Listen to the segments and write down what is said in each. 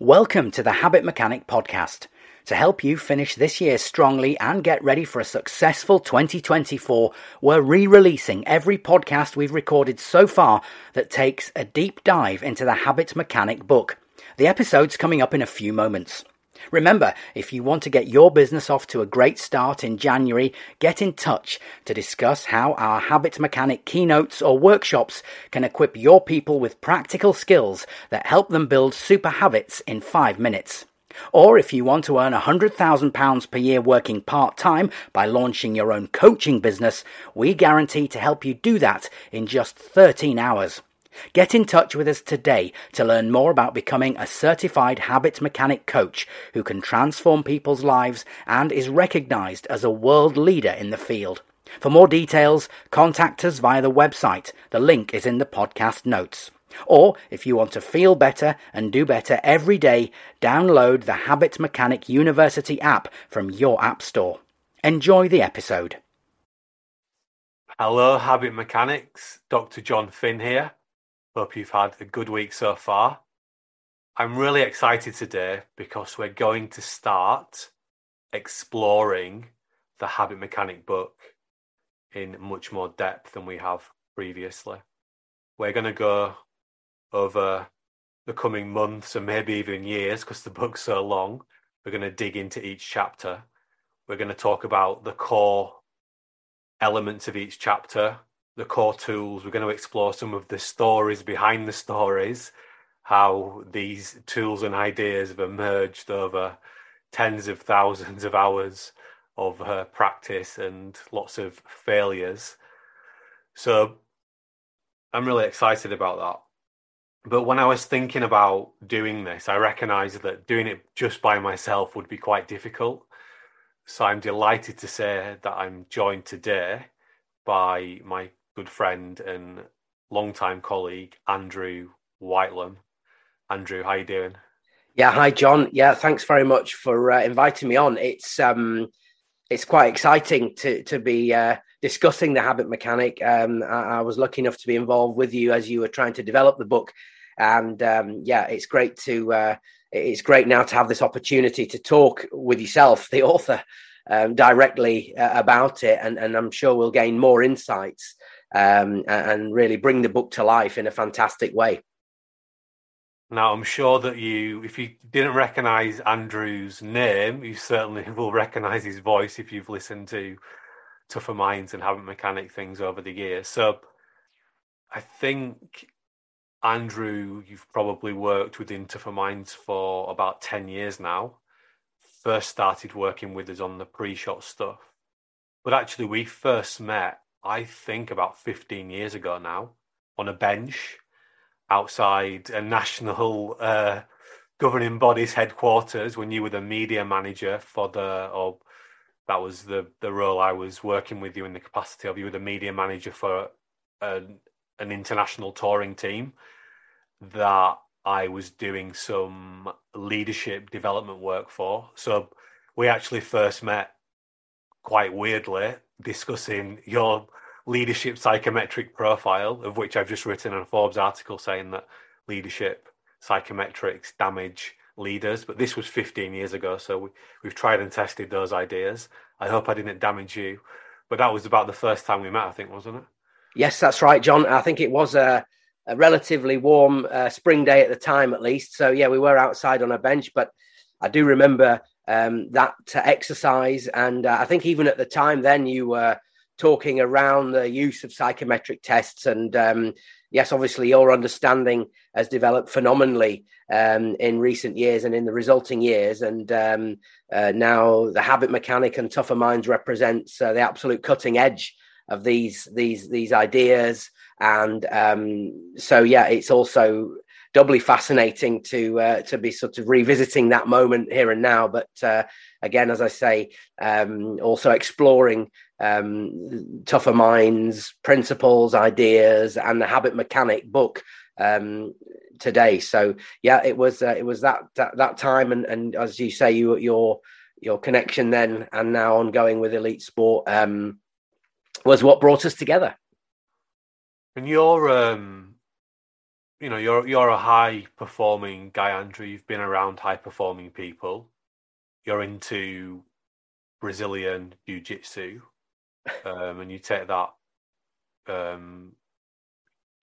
Welcome to the Habit Mechanic podcast. To help you finish this year strongly and get ready for a successful 2024, we're re-releasing every podcast we've recorded so far that takes a deep dive into the Habit Mechanic book. The episode's coming up in a few moments. Remember, if you want to get your business off to a great start in January, get in touch to discuss how our Habit Mechanic keynotes or workshops can equip your people with practical skills that help them build super habits in five minutes. Or if you want to earn £100,000 per year working part time by launching your own coaching business, we guarantee to help you do that in just 13 hours. Get in touch with us today to learn more about becoming a certified habit mechanic coach who can transform people's lives and is recognized as a world leader in the field. For more details, contact us via the website. The link is in the podcast notes. Or if you want to feel better and do better every day, download the Habit Mechanic University app from your App Store. Enjoy the episode. Hello, Habit Mechanics. Dr. Jon Finn here. Hope you've had a good week so far. I'm really excited today because we're going to start exploring the Habit Mechanic book in much more depth than we have previously. We're going to go over the coming months and maybe even years because the book's so long. We're going to dig into each chapter. We're going to talk about the core elements of each chapter the core tools. We're going to explore some of the stories behind the stories, how these tools and ideas have emerged over tens of thousands of hours of practice and lots of failures. So I'm really excited about that. But when I was thinking about doing this, I recognized that doing it just by myself would be quite difficult. So I'm delighted to say that I'm joined today by my good friend and long-time colleague Andrew Whitelam. Andrew, how you doing? Yeah, hi Jon. Yeah, thanks very much for uh, inviting me on. It's um, it's quite exciting to to be uh, discussing the habit mechanic. Um, I, I, was lucky enough to be involved with you as you were trying to develop the book, and um, yeah, it's great to uh, it's great now to have this opportunity to talk with yourself, the author, um, directly uh, about it, and and I'm sure we'll gain more insights um, and really bring the book to life in a fantastic way. Now, I'm sure that you, if you didn't recognize Andrew's name, you certainly will recognize his voice if you've listened to Tougher Minds and Habit Mechanic things over the years. So I think, Andrew, you've probably worked within Tougher Minds for about 10 years now. First started working with us on the pre shot stuff. But actually, we first met I think about 15 years ago now, on a bench outside a national uh, governing body's headquarters when you were the media manager for the, or that was the, the role I was working with you in the capacity of. You were the media manager for an, an international touring team that I was doing some leadership development work for. So we actually first met quite weirdly discussing your leadership psychometric profile, of which I've just written a Forbes article saying that leadership psychometrics damage leaders. But this was 15 years ago, so we, we've tried and tested those ideas. I hope I didn't damage you. But that was about the first time we met, I think, wasn't it? Yes, that's right, Jon. I think it was a, a relatively warm uh, spring day at the time, at least. So, yeah, we were outside on a bench, but I do remember um, that exercise. And uh, I think even at the time, then you were talking around the use of psychometric tests. And um, yes, obviously, your understanding has developed phenomenally um, in recent years and in the resulting years. And um, uh, now the habit mechanic and tougher minds represents uh, the absolute cutting edge of these these these ideas. And um, so, yeah, it's also doubly fascinating to uh, to be sort of revisiting that moment here and now. But uh, again, as I say, um, also exploring um, tougher minds, principles, ideas, and the habit mechanic book um, today. So yeah, it was uh, it was that, that, that time, and and as you say, you your your connection then and now ongoing with elite sport um, was what brought us together. And your um, you know, you're you're a high performing guy, Andrew. You've been around high performing people. You're into Brazilian jiu jitsu, um, and you take that. Um,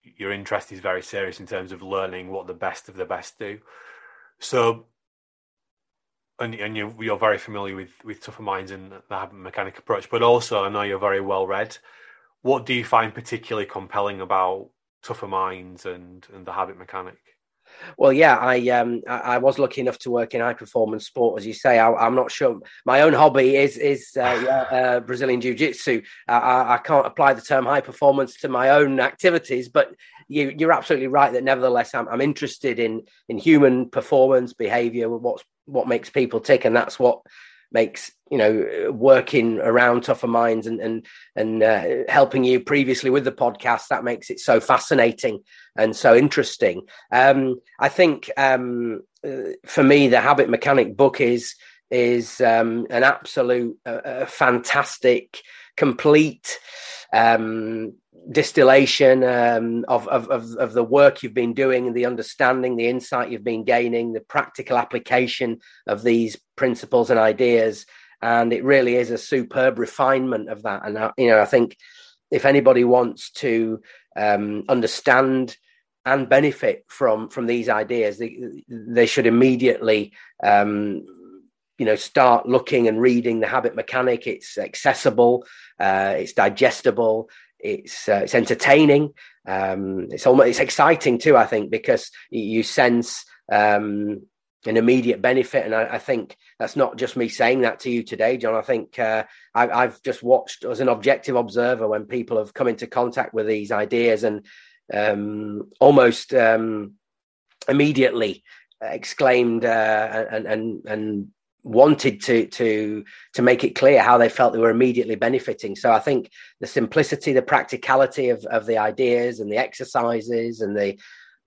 your interest is very serious in terms of learning what the best of the best do. So, and and you you're very familiar with with tougher minds and the mechanic approach, but also I know you're very well read. What do you find particularly compelling about tougher minds and and the habit mechanic? Well, yeah, I um I, was lucky enough to work in high performance sport, as you say. I, am not sure. My own hobby is is uh, uh, Brazilian Jiu Jitsu. I, I, can't apply the term high performance to my own activities, but you, you're absolutely right that nevertheless, I'm, I'm interested in in human performance, behavior, what's what makes people tick, and that's what makes you know working around tougher minds and and and uh, helping you previously with the podcast that makes it so fascinating and so interesting. Um, i think um, uh, for me the habit mechanic book is is um, an absolute uh, fantastic complete um, distillation um, of, of, of, the work you've been doing and the understanding, the insight you've been gaining, the practical application of these principles and ideas. And it really is a superb refinement of that. And, you know, I think if anybody wants to um, understand and benefit from from these ideas, they, they should immediately um, you know start looking and reading the habit mechanic it's accessible uh, it's digestible it's uh, it's entertaining. Um, it's almost it's exciting too i think because you sense um, an immediate benefit. And I, I, think that's not just me saying that to you today jon. I think uh, I, have just watched as an objective observer when people have come into contact with these ideas and um, almost um, immediately exclaimed uh, and and and wanted to to to make it clear how they felt they were immediately benefiting. So i think the simplicity the practicality of of the ideas and the exercises and the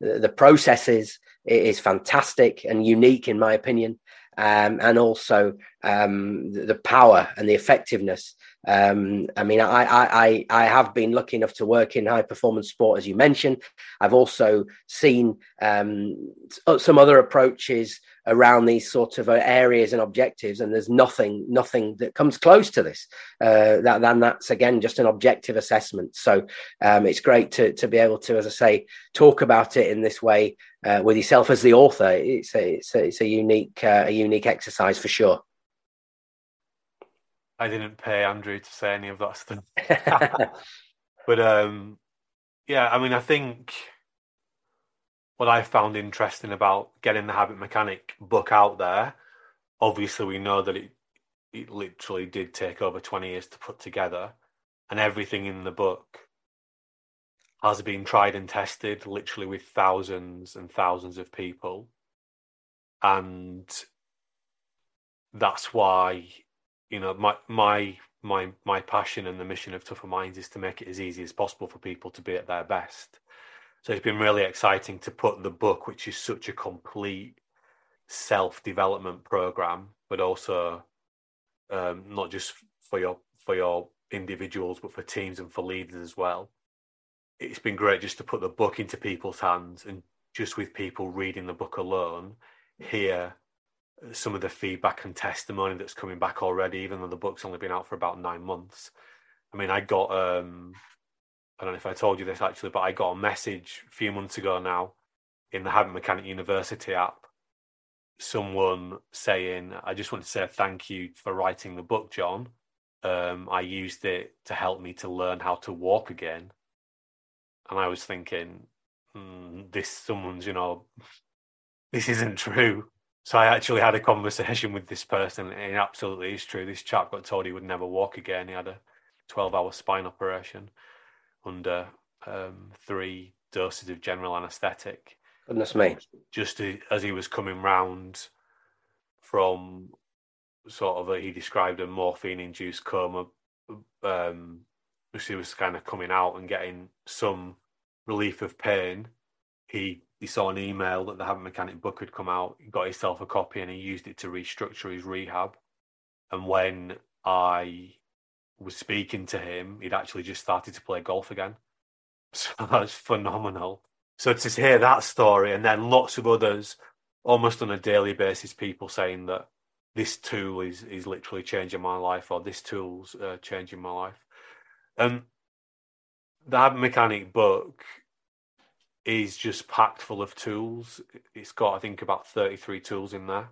the, processes is fantastic and unique in my opinion. Um, and also um, the, the, power and the effectiveness. Um, I mean, I, I, I have been lucky enough to work in high performance sport, as you mentioned. I've also seen um, some other approaches around these sort of uh, areas and objectives, and there's nothing, nothing that comes close to this. Uh, that then that's again just an objective assessment. So um, it's great to to be able to, as I say, talk about it in this way uh, with yourself as the author. It's a, it's a, it's a unique uh, a unique exercise for sure. I didn't pay Andrew to say any of that stuff. but um, yeah, I mean, I think what I found interesting about getting the Habit Mechanic book out there, obviously, we know that it it literally did take over 20 years to put together, and everything in the book has been tried and tested literally with thousands and thousands of people. And that's why you know my my my my passion and the mission of tougher minds is to make it as easy as possible for people to be at their best so it's been really exciting to put the book which is such a complete self-development program but also um, not just for your for your individuals but for teams and for leaders as well it's been great just to put the book into people's hands and just with people reading the book alone hear some of the feedback and testimony that's coming back already, even though the book's only been out for about nine months. I mean, I got um, I don't know if I told you this actually, but I got a message a few months ago now in the Habit Mechanic University app. Someone saying, "I just want to say thank you for writing the book, Jon. Um, I used it to help me to learn how to walk again." And I was thinking, mm, "This someone's, you know, this isn't true." So I actually had a conversation with this person, and it absolutely is true. This chap got told he would never walk again. He had a 12 hour spine operation under um, three doses of general anaesthetic. Goodness me. Just to, as he was coming round from sort of a, he described a morphine induced coma, um, which he was kind of coming out and getting some relief of pain. He he saw an email that the Habit Mechanic book had come out. He got himself a copy and he used it to restructure his rehab. And when I was speaking to him, he'd actually just started to play golf again. So that's phenomenal. So to hear that story and then lots of others, almost on a daily basis, people saying that this tool is is literally changing my life or this tool's uh, changing my life. And the Habit Mechanic book is just packed full of tools. It's got, I think, about 33 tools in there.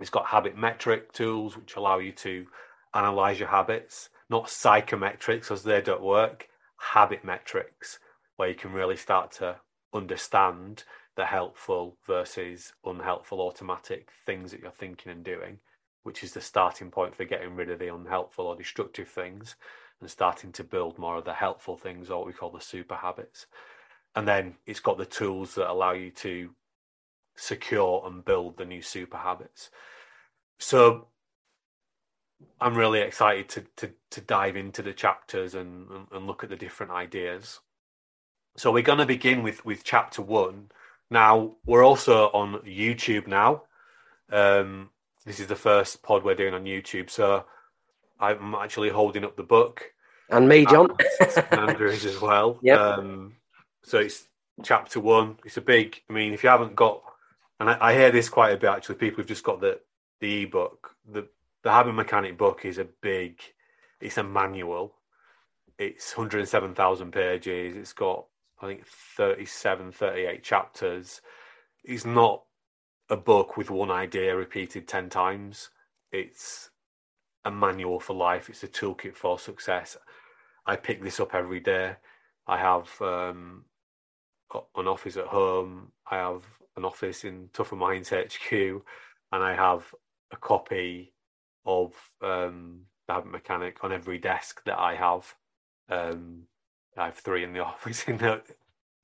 It's got habit metric tools, which allow you to analyze your habits, not psychometrics, as they don't work, habit metrics, where you can really start to understand the helpful versus unhelpful automatic things that you're thinking and doing, which is the starting point for getting rid of the unhelpful or destructive things and starting to build more of the helpful things or what we call the super habits. And then it's got the tools that allow you to secure and build the new super habits. So I'm really excited to to to dive into the chapters and, and, and look at the different ideas. So we're going to begin with with chapter one. Now we're also on YouTube now. Um, this is the first pod we're doing on YouTube, so I'm actually holding up the book. And me, Jon. and Andrews as well. Yeah. Um, so it's chapter one. It's a big. I mean, if you haven't got, and I, I hear this quite a bit actually. People have just got the the ebook. The the Habit Mechanic book is a big. It's a manual. It's 107,000 pages. It's got I think 37, 38 chapters. It's not a book with one idea repeated 10 times. It's a manual for life. It's a toolkit for success. I pick this up every day. I have um, an office at home. I have an office in Tougher Minds HQ, and I have a copy of um, the Habit Mechanic on every desk that I have. Um, I have three in the office in the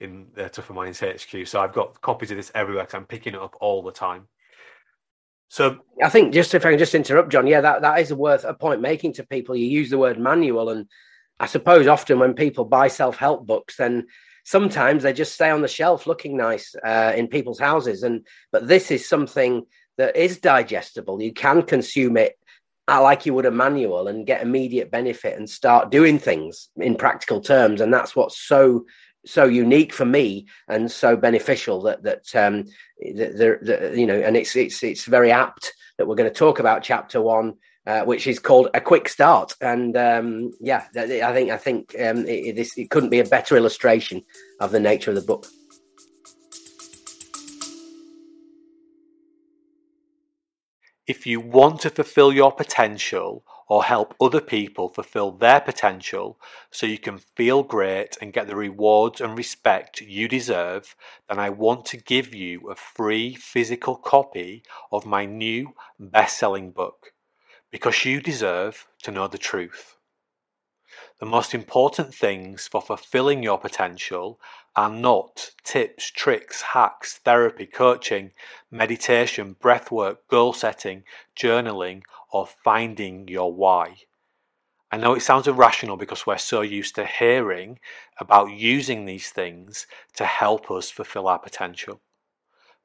in the Tougher Minds HQ, so I've got copies of this everywhere because I'm picking it up all the time. So I think just if I can just interrupt, Jon, yeah, that, that is worth a point making to people. You use the word manual, and I suppose often when people buy self help books, then sometimes they just stay on the shelf looking nice uh, in people's houses. And but this is something that is digestible. You can consume it like you would a manual and get immediate benefit and start doing things in practical terms. And that's what's so so unique for me and so beneficial that that um the, you know and it's it's it's very apt that we're going to talk about chapter one uh, which is called a quick start and um yeah i think i think um it, it, it couldn't be a better illustration of the nature of the book if you want to fulfill your potential or help other people fulfill their potential so you can feel great and get the rewards and respect you deserve, then I want to give you a free physical copy of my new best selling book because you deserve to know the truth. The most important things for fulfilling your potential are not tips, tricks, hacks, therapy, coaching, meditation, breathwork, goal setting, journaling, or finding your why. I know it sounds irrational because we're so used to hearing about using these things to help us fulfill our potential.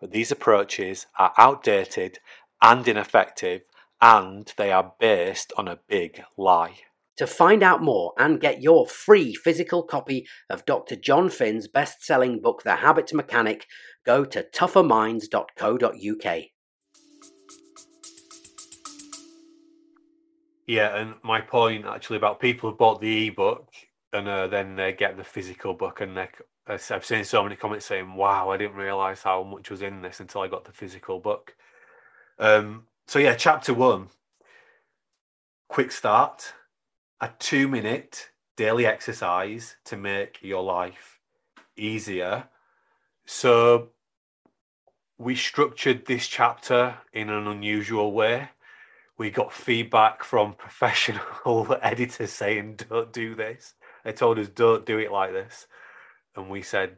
But these approaches are outdated and ineffective, and they are based on a big lie. To find out more and get your free physical copy of Dr. Jon Finn's best selling book, The Habit Mechanic, go to tougherminds.co.uk. Yeah, and my point actually about people who bought the ebook and uh, then they get the physical book, and they, I've seen so many comments saying, "Wow, I didn't realize how much was in this until I got the physical book." Um, so yeah, chapter one, quick start, a two-minute daily exercise to make your life easier. So we structured this chapter in an unusual way we got feedback from professional editors saying, don't do this. They told us, don't do it like this. And we said,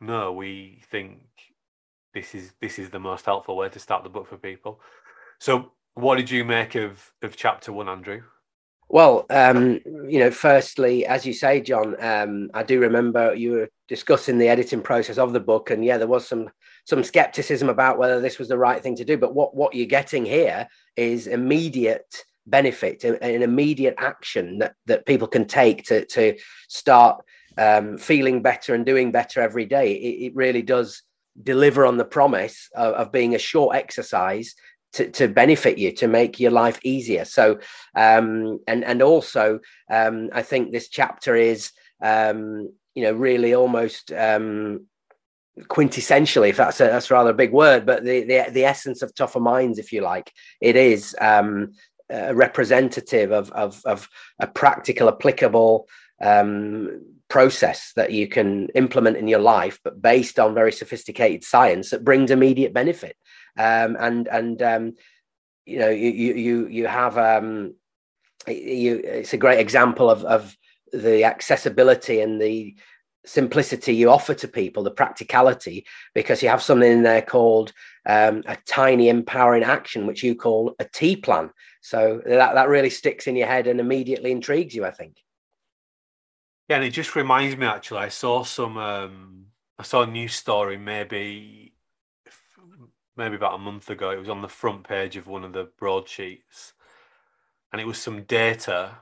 no, we think this is this is the most helpful way to start the book for people. So what did you make of of chapter one, Andrew? Well, um, you know, firstly, as you say, Jon, um, I do remember you were discussing the editing process of the book, and yeah, there was some some skepticism about whether this was the right thing to do. But what what you're getting here is immediate benefit, an immediate action that that people can take to to start um, feeling better and doing better every day, it, it really does deliver on the promise of, of being a short exercise to, to, benefit you to make your life easier so um, and and also um, i think this chapter is um, you know really almost um, quintessentially if that's a, that's rather a big word but the, the the essence of tougher minds if you like it is um, a representative of, of of a practical applicable um, process that you can implement in your life, but based on very sophisticated science that brings immediate benefit. Um, and and um, you know you you you have um, you, it's a great example of of the accessibility and the simplicity you offer to people, the practicality, because you have something in there called um, a tiny empowering action, which you call a TEA plan. So that, that really sticks in your head and immediately intrigues you, I think. Yeah, and it just reminds me actually. I saw some. Um, I saw a news story maybe, maybe about a month ago. It was on the front page of one of the broadsheets, and it was some data.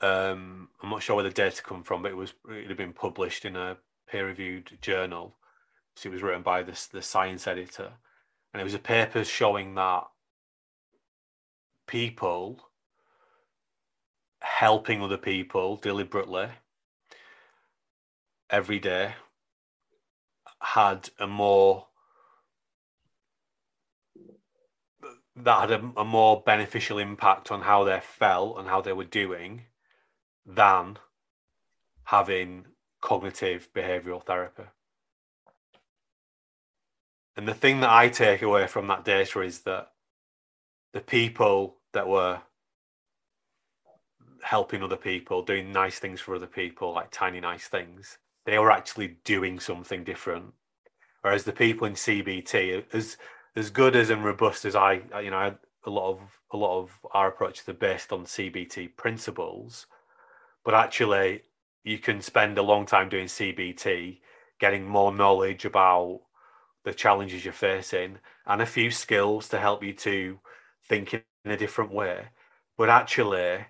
Um, I'm not sure where the data come from, but it was it had been published in a peer-reviewed journal. So it was written by this the science editor, and it was a paper showing that people helping other people deliberately every day had a more that had a, a, more beneficial impact on how they felt and how they were doing than having cognitive behavioral therapy. And the thing that I take away from that data is that the people that were helping other people, doing nice things for other people, like tiny nice things, they were actually doing something different. Whereas the people in CBT, as as good as and robust as I, you know, a lot of a lot of our approaches are based on CBT principles, but actually you can spend a long time doing CBT, getting more knowledge about the challenges you're facing and a few skills to help you to think in a different way. But actually,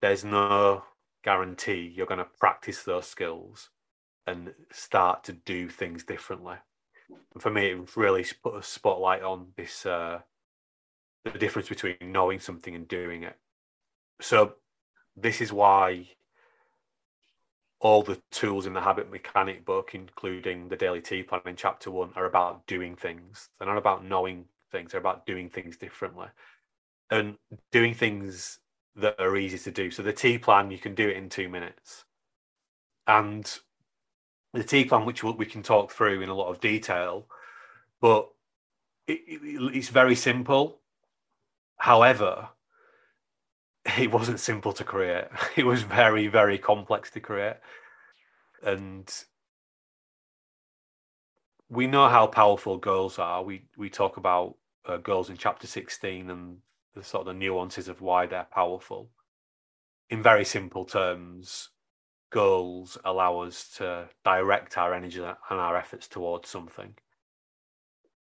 there's no guarantee you're going to practice those skills and start to do things differently. For me, it really put a spotlight on this uh, the difference between knowing something and doing it. So, this is why all the tools in the habit mechanic book, including the daily TEA plan in chapter one, are about doing things. They're not about knowing things, they're about doing things differently and doing things that are easy to do. So, the TEA plan, you can do it in two minutes. And the TEA plan, which we can talk through in a lot of detail, but it, it, it's very simple. However, it wasn't simple to create. It was very, very complex to create. And we know how powerful girls are. We we talk about uh, girls in chapter 16 and the sort of the nuances of why they're powerful. In very simple terms, goals allow us to direct our energy and our efforts towards something.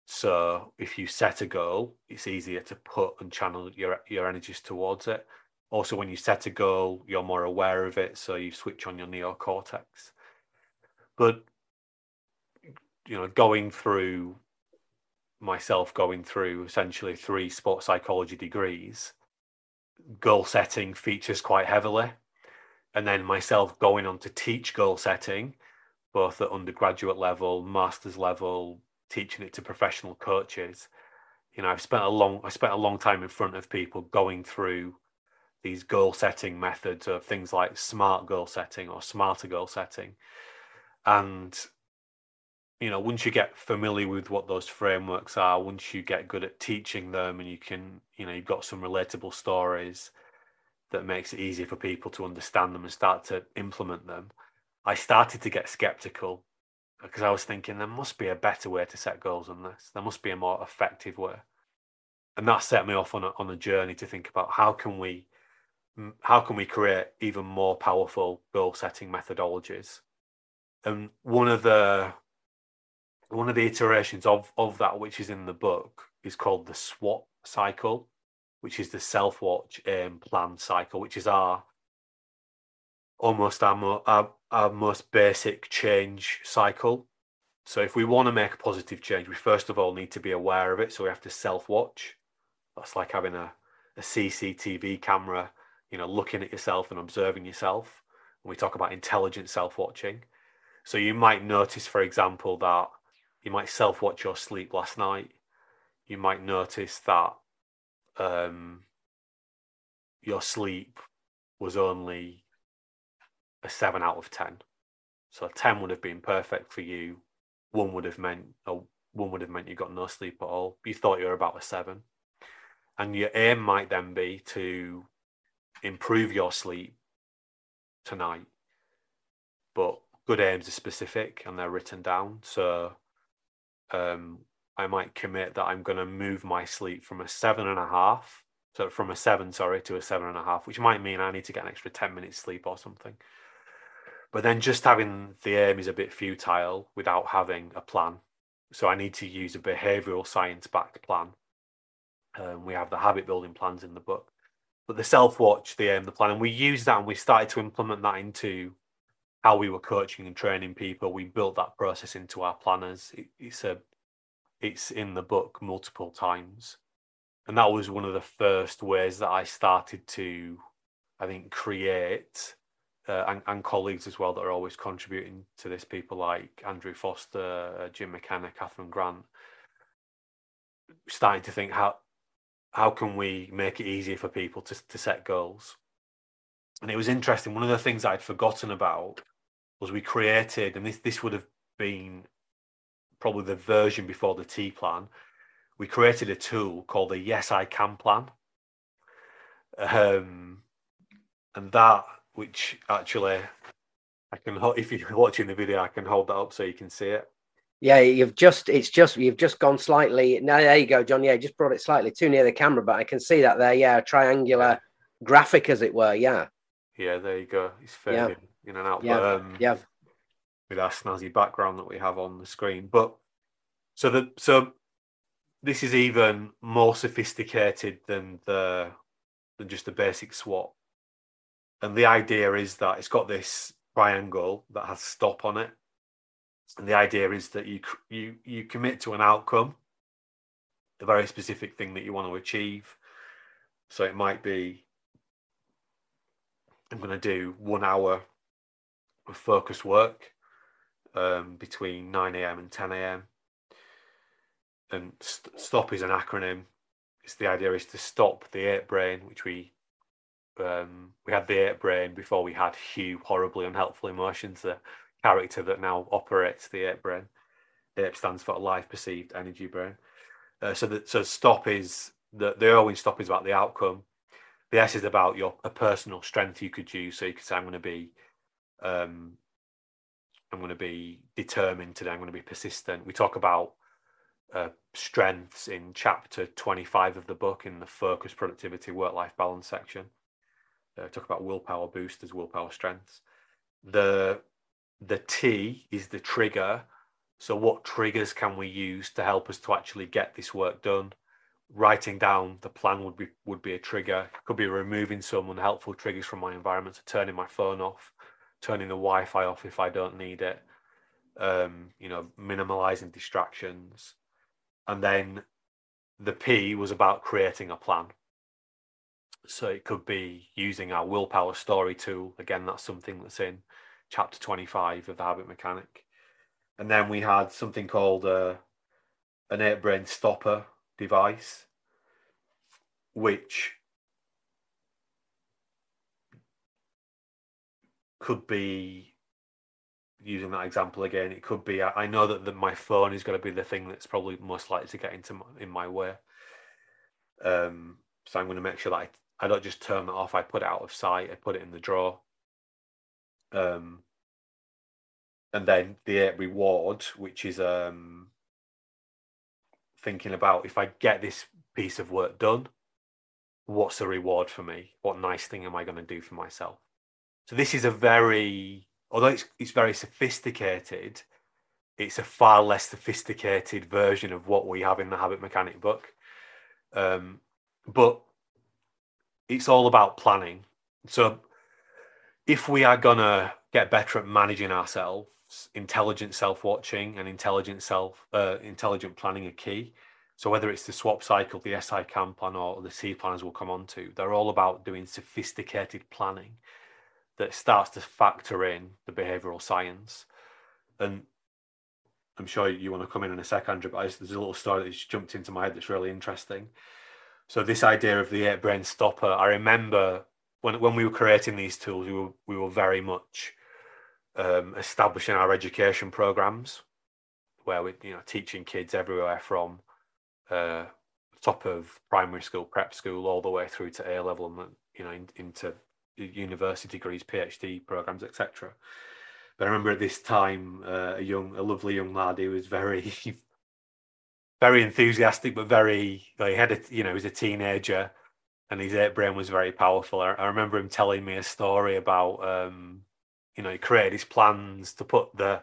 So if you set a goal, it's easier to put and channel your your energies towards it. Also, when you set a goal, you're more aware of it, so you switch on your neocortex. But you know, going through myself, going through essentially three sports psychology degrees, goal setting features quite heavily and then myself going on to teach goal setting, both at undergraduate level, master's level, teaching it to professional coaches. You know, I've spent a long I spent a long time in front of people going through these goal setting methods of things like smart goal setting or smarter goal setting. And you know, once you get familiar with what those frameworks are, once you get good at teaching them and you can, you know, you've got some relatable stories, that makes it easier for people to understand them and start to implement them, I started to get skeptical because I was thinking there must be a better way to set goals than this. There must be a more effective way. And that set me off on a, on a journey to think about how can we how can we create even more powerful goal setting methodologies. And one of the one of the iterations of of that which is in the book is called the SWAP cycle which is the self watch um, plan cycle, which is our almost our, mo- our, our most basic change cycle. So if we want to make a positive change, we first of all need to be aware of it. So we have to self watch. That's like having a, a CCTV camera, you know, looking at yourself and observing yourself. And we talk about intelligent self watching. So you might notice, for example, that you might self watch your sleep last night. You might notice that um, your sleep was only a seven out of 10. So a 10 would have been perfect for you. One would have meant, or one would have meant you got no sleep at all. You thought you were about a seven. And your aim might then be to improve your sleep tonight. But good aims are specific and they're written down. So um, I might commit that I'm going to move my sleep from a seven and a half, so from a seven, sorry, to a seven and a half, which might mean I need to get an extra 10 minutes sleep or something. But then just having the aim is a bit futile without having a plan. So I need to use a behavioral science backed plan. Um, we have the habit building plans in the book. But the self watch, the aim, the plan, and we use that and we started to implement that into how we were coaching and training people. We built that process into our planners. It, it's a it's in the book multiple times. And that was one of the first ways that I started to, I think, create uh, and, and, colleagues as well that are always contributing to this. People like Andrew Foster, uh, Jim McKenna, Catherine Grant, starting to think how how can we make it easier for people to to set goals. And it was interesting. One of the things I'd forgotten about was we created, and this this would have been probably the version before the TEA plan. We created a tool called the Yes I Can plan. Um, and that which actually I can if you're watching the video, I can hold that up so you can see it. Yeah, you've just it's just you've just gone slightly. Now there you go, Jon. Yeah, just brought it slightly too near the camera, but I can see that there. Yeah, triangular graphic, as it were. Yeah. Yeah, there you go. It's fading yeah. in and out. Yeah. But, um, yeah. With our snazzy background that we have on the screen, but so the so this is even more sophisticated than the than just the basic SWAP and the idea is that it's got this triangle that has stop on it. And the idea is that you you you commit to an outcome a very specific thing that you want to achieve. So it might be i'm going to do one hour of focus work um, between 9 a.m and 10 a.m and st- stop is an acronym it's the idea is to stop the ape brain which we um, we had the ape brain before we had Hugh, horribly unhelpful emotions, the character that now operates the ape brain. Ape stands for life perceived energy brain. Uh, so that so stop is the the Irwin stop is about the outcome. The S is about your a personal strength you could use. So you could say I'm going to be um, I'm going to be determined today. I'm going to be persistent. We talk about uh, strengths in chapter 25 of the book in the focus, productivity, work life balance section uh, talk about willpower boosters, willpower strengths. The the T is the trigger. So what triggers can we use to help us to actually get this work done? Writing down the plan would be would be a trigger. Could be removing some unhelpful triggers from my environment, so turning my phone off, turning the Wi-Fi off if I don't need it. Um, you know, minimalizing distractions, and then the P was about creating a plan. So it could be using our willpower story tool. Again, that's something that's in chapter 25 of the habit mechanic. And then we had something called uh, an ape brain stopper device, which could be using that example again. It could be I know that the, my phone is going to be the thing that's probably most likely to get into my, in my way. Um, so I'm going to make sure that I I don't just turn that off. I put it out of sight. I put it in the drawer. Um, and then the reward, which is um, thinking about if I get this piece of work done, what's the reward for me? What nice thing am I going to do for myself? So this is a very, although it's it's very sophisticated, it's a far less sophisticated version of what we have in the habit mechanic book. Um, but it's all about planning. So if we are gonna get better at managing ourselves, intelligent self-watching and intelligent self uh, intelligent planning are key. So whether it's the swap cycle, the SI CAN plan, or the TEA plans we'll come on to, they're all about doing sophisticated planning that starts to factor in the behavioral science. And I'm sure you want to come in in a second, Andrew, but there's a little story that's jumped into my head that's really interesting. So this idea of the ape brain stopper, I remember when when we were creating these tools, we were we were very much um, establishing our education programs, where we you know teaching kids everywhere from uh, top of primary school, prep school, all the way through to A level, and you know in, into university degrees, PhD programs, etc. But I remember at this time, uh, a young, a lovely young lad who was very, very enthusiastic, but very, like, he had a, you know, he was a teenager, and his brain was very powerful. I, I remember him telling me a story about, um, you know, he created his plans to put the,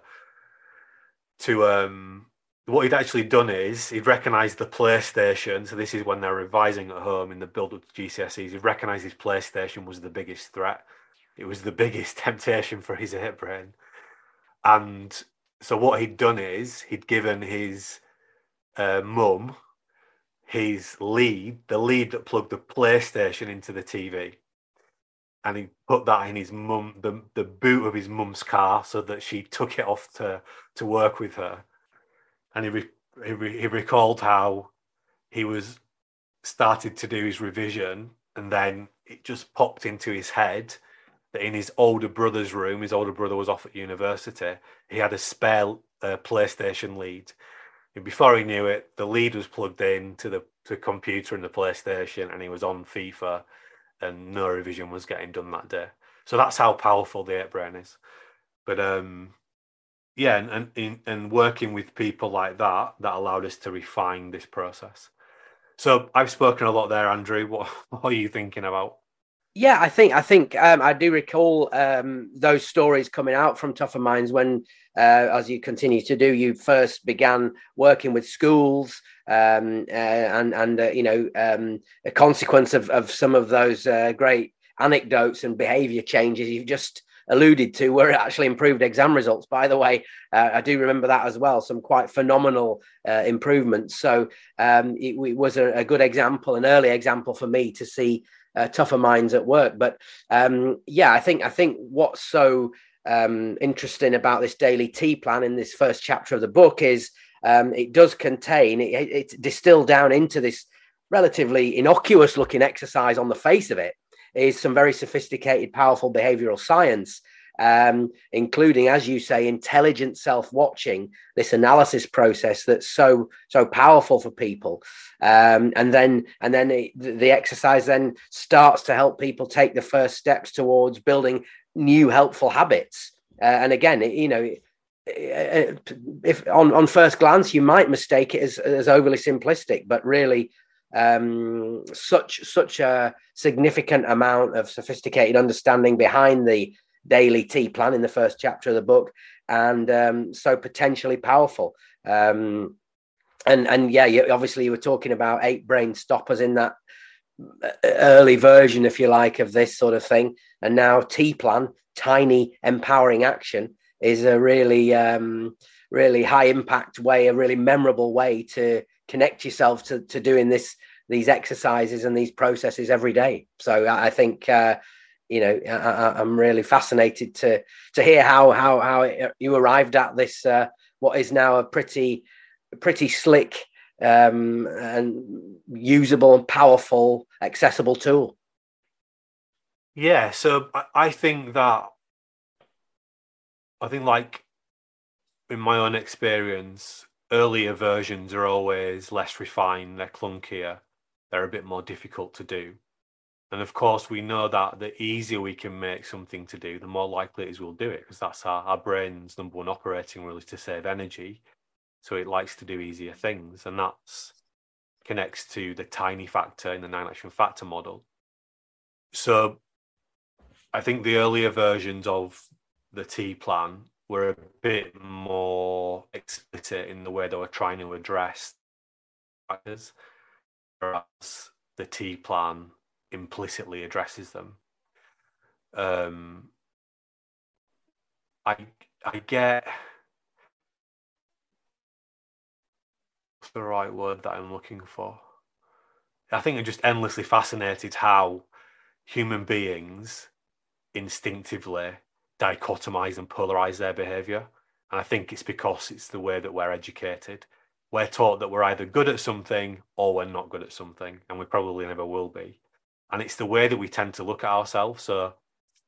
to um what he'd actually done is he'd recognised the PlayStation. So this is when they're revising at home in the build up to GCSEs. He'd recognised his PlayStation was the biggest threat. It was the biggest temptation for his ape brain. And so what he'd done is he'd given his uh, mum his lead, the lead that plugged the PlayStation into the TV. And he put that in his mum, the, the boot of his mum's car, so that she took it off to, to work with her and he, re- he, re- he recalled how he was started to do his revision and then it just popped into his head that in his older brother's room his older brother was off at university he had a spare uh, playstation lead. And before he knew it the lead was plugged in to the to computer in the playstation and he was on fifa and no revision was getting done that day. So that's how powerful the ape brain is. But um yeah, and, and and working with people like that that allowed us to refine this process. So I've spoken a lot there, Andrew. What, what are you thinking about? Yeah, I think I think um, I do recall um, those stories coming out from Tougher Minds when, uh, as you continue to do, you first began working with schools, um, uh, and and uh, you know um, a consequence of of some of those uh, great anecdotes and behaviour changes. You've just alluded to were actually improved exam results. By the way, uh, I do remember that as well. Some quite phenomenal uh, improvements. So um, it, it, was a, a, good example, an early example for me to see uh, tougher minds at work. But um, yeah, I think I think what's so um, interesting about this daily TEA plan in this first chapter of the book is um, it does contain it, it's distilled down into this relatively innocuous looking exercise on the face of it is some very sophisticated, powerful behavioral science, um, including, as you say, intelligent self-watching, this analysis process that's so so powerful for people. Um, and then and then it, the exercise then starts to help people take the first steps towards building new helpful habits. Uh, and again, it, you know. If on, on first glance you might mistake it as, as overly simplistic, but really um, such such a significant amount of sophisticated understanding behind the daily TEA plan in the first chapter of the book, and um, so potentially powerful. Um, and and yeah, you, obviously you were talking about ape brain stoppers in that uh, early version, if you like, of this sort of thing, and now TEA plan, tiny empowering action, is a really um, really high impact way, a really memorable way to connect yourself to, to doing this these exercises and these processes every day. So I think uh, you know I, am really fascinated to to hear how how how it, you arrived at this uh, what is now a pretty pretty slick um, and usable and powerful accessible tool. Yeah, so I think that I think like in my own experience, earlier versions are always less refined, they're clunkier, they're a bit more difficult to do. And of course, we know that the easier we can make something to do, the more likely it is we'll do it because that's our, our brain's number one operating rule is to save energy. So it likes to do easier things. And that's connects to the tiny factor in the nine action factor model. So I think the earlier versions of the TEA plan were a bit more explicit in the way they were trying to address factors, whereas the TEA plan implicitly addresses them. Um, I I get what's the right word that I'm looking for. I think I'm just endlessly fascinated how human beings instinctively dichotomize and polarize their behavior. And I think it's because it's the way that we're educated. We're taught that we're either good at something or we're not good at something, and we probably never will be. And it's the way that we tend to look at ourselves. So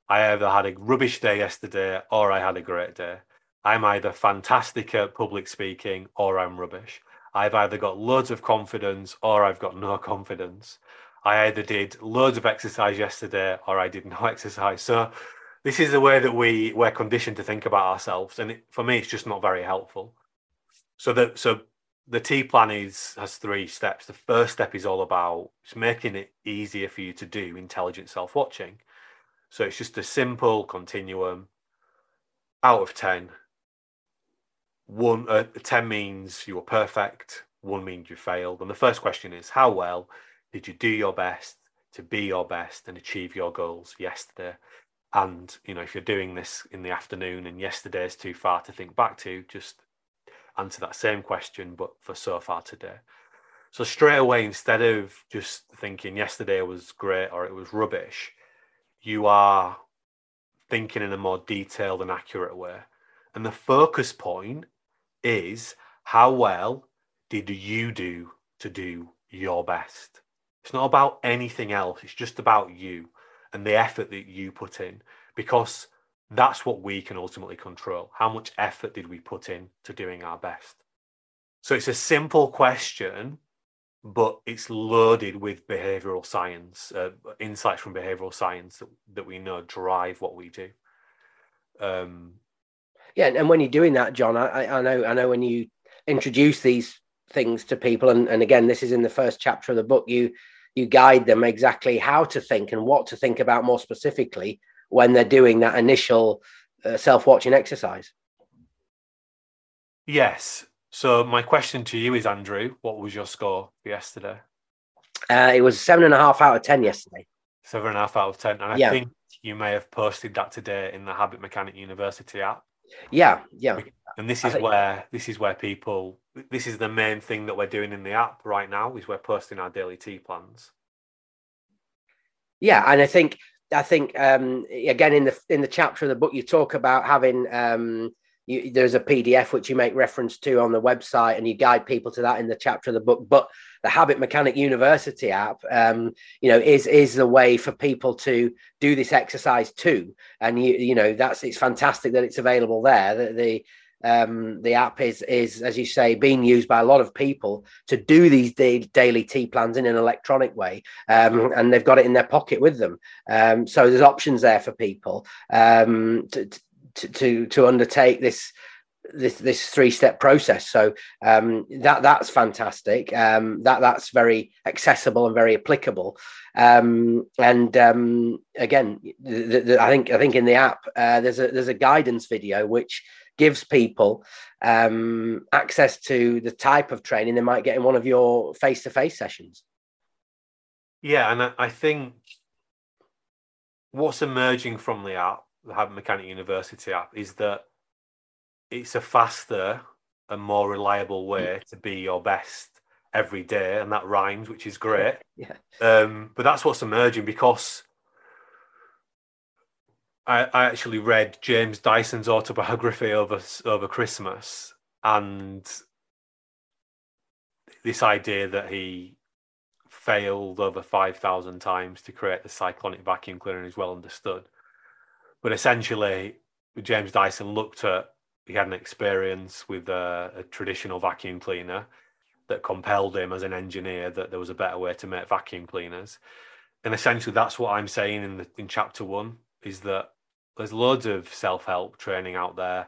I either had a rubbish day yesterday or I had a great day. I'm either fantastic at public speaking or I'm rubbish. I've either got loads of confidence or I've got no confidence. I either did loads of exercise yesterday or I did no exercise. So this is the way that we we're conditioned to think about ourselves, and it, for me, it's just not very helpful. So the so the TEA plan is has three steps. The first step is all about it's making it easier for you to do intelligent self watching. So it's just a simple continuum. Out of ten, one uh, 10 means you were perfect one means you failed and the first question is how well did you do your best to be your best and achieve your goals yesterday and you know if you're doing this in the afternoon and yesterday is too far to think back to just answer that same question but for so far today so straight away instead of just thinking yesterday was great or it was rubbish you are thinking in a more detailed and accurate way and the focus point is how well did you do to do your best? It's not about anything else. It's just about you and the effort that you put in because that's what we can ultimately control. How much effort did we put in to doing our best? So it's a simple question, but it's loaded with behavioral science, uh, insights from behavioral science that, that we know drive what we do. Um, yeah, and when you're doing that, Jon, I, I know, I know when you introduce these things to people, and, and again, this is in the first chapter of the book. You you guide them exactly how to think and what to think about more specifically when they're doing that initial uh, self-watching exercise. Yes. So my question to you is, Andrew, what was your score yesterday? Uh, it was seven and a half out of ten yesterday. Seven and a half out of ten, and I think you may have posted that today in the Habit Mechanic University app. Yeah, yeah. And this is think... where this is where people this is the main thing that we're doing in the app right now is we're posting our daily TEA plans. Yeah, and I think I think um, again in the in the chapter of the book you talk about having um, you, there's a PDF which you make reference to on the website, and you guide people to that in the chapter of the book. But the Habit Mechanic University app, um, you know, is is the way for people to do this exercise too. And you you know that's it's fantastic that it's available there. The, the um, the app is is as you say being used by a lot of people to do these day, daily TEA plans in an electronic way, um, and they've got it in their pocket with them. Um, so there's options there for people um, to, to to to undertake this this this three step process. So um, that that's fantastic. Um, that that's very accessible and very applicable. Um, and um, again, the, the, I think I think in the app uh, there's a there's a guidance video which gives people um, access to the type of training they might get in one of your face to face sessions. Yeah, and I, think what's emerging from the app the Habit Mechanic University app is that it's a faster and more reliable way to be your best every day, and that rhymes, which is great. Yeah. Um, but that's what's emerging because I, I actually read James Dyson's autobiography over over Christmas, and this idea that he failed over five thousand times to create the cyclonic vacuum cleaner is well understood. But essentially, James Dyson looked at he had an experience with a, a, traditional vacuum cleaner that compelled him as an engineer that there was a better way to make vacuum cleaners. And essentially, that's what I'm saying in the, in chapter one is that there's loads of self help training out there.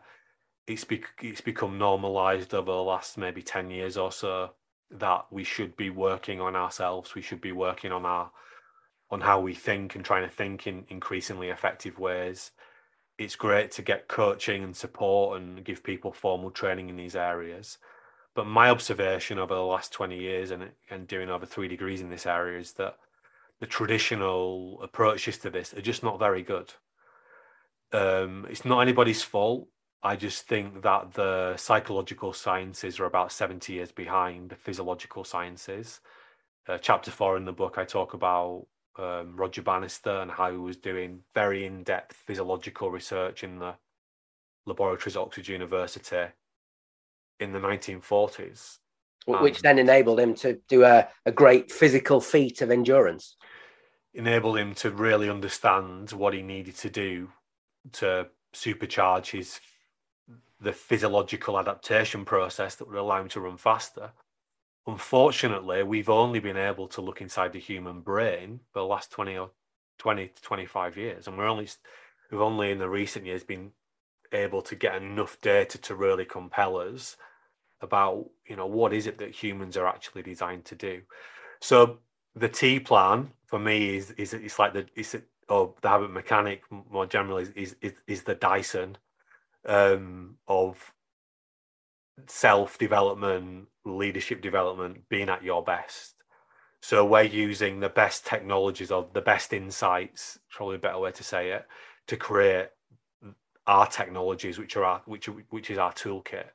It's be, it's become normalized over the last maybe ten years or so that we should be working on ourselves. We should be working on our on how we think and trying to think in increasingly effective ways. It's great to get coaching and support and give people formal training in these areas. But my observation over the last 20 years and, and doing over three degrees in this area is that the traditional approaches to this are just not very good. Um, it's not anybody's fault. I just think that the psychological sciences are about 70 years behind the physiological sciences. Uh, chapter four in the book, I talk about um, Roger Bannister and how he was doing very in depth physiological research in the laboratories at Oxford University in the 1940s. Which um, then enabled him to do a, a great physical feat of endurance. Enabled him to really understand what he needed to do to supercharge his the physiological adaptation process that would allow him to run faster. Unfortunately, we've only been able to look inside the human brain for the last 20 or 20 to 25 years. And we're only, we've only in the recent years been able to get enough data to really compel us about, you know, what is it that humans are actually designed to do. So the TEA plan for me is, is it's like the, it's, or the habit mechanic more generally is, is, is the Dyson um, of self development, leadership development, being at your best. So we're using the best technologies or the best insights, probably a better way to say it, to create our technologies, which are our, which which is our toolkit,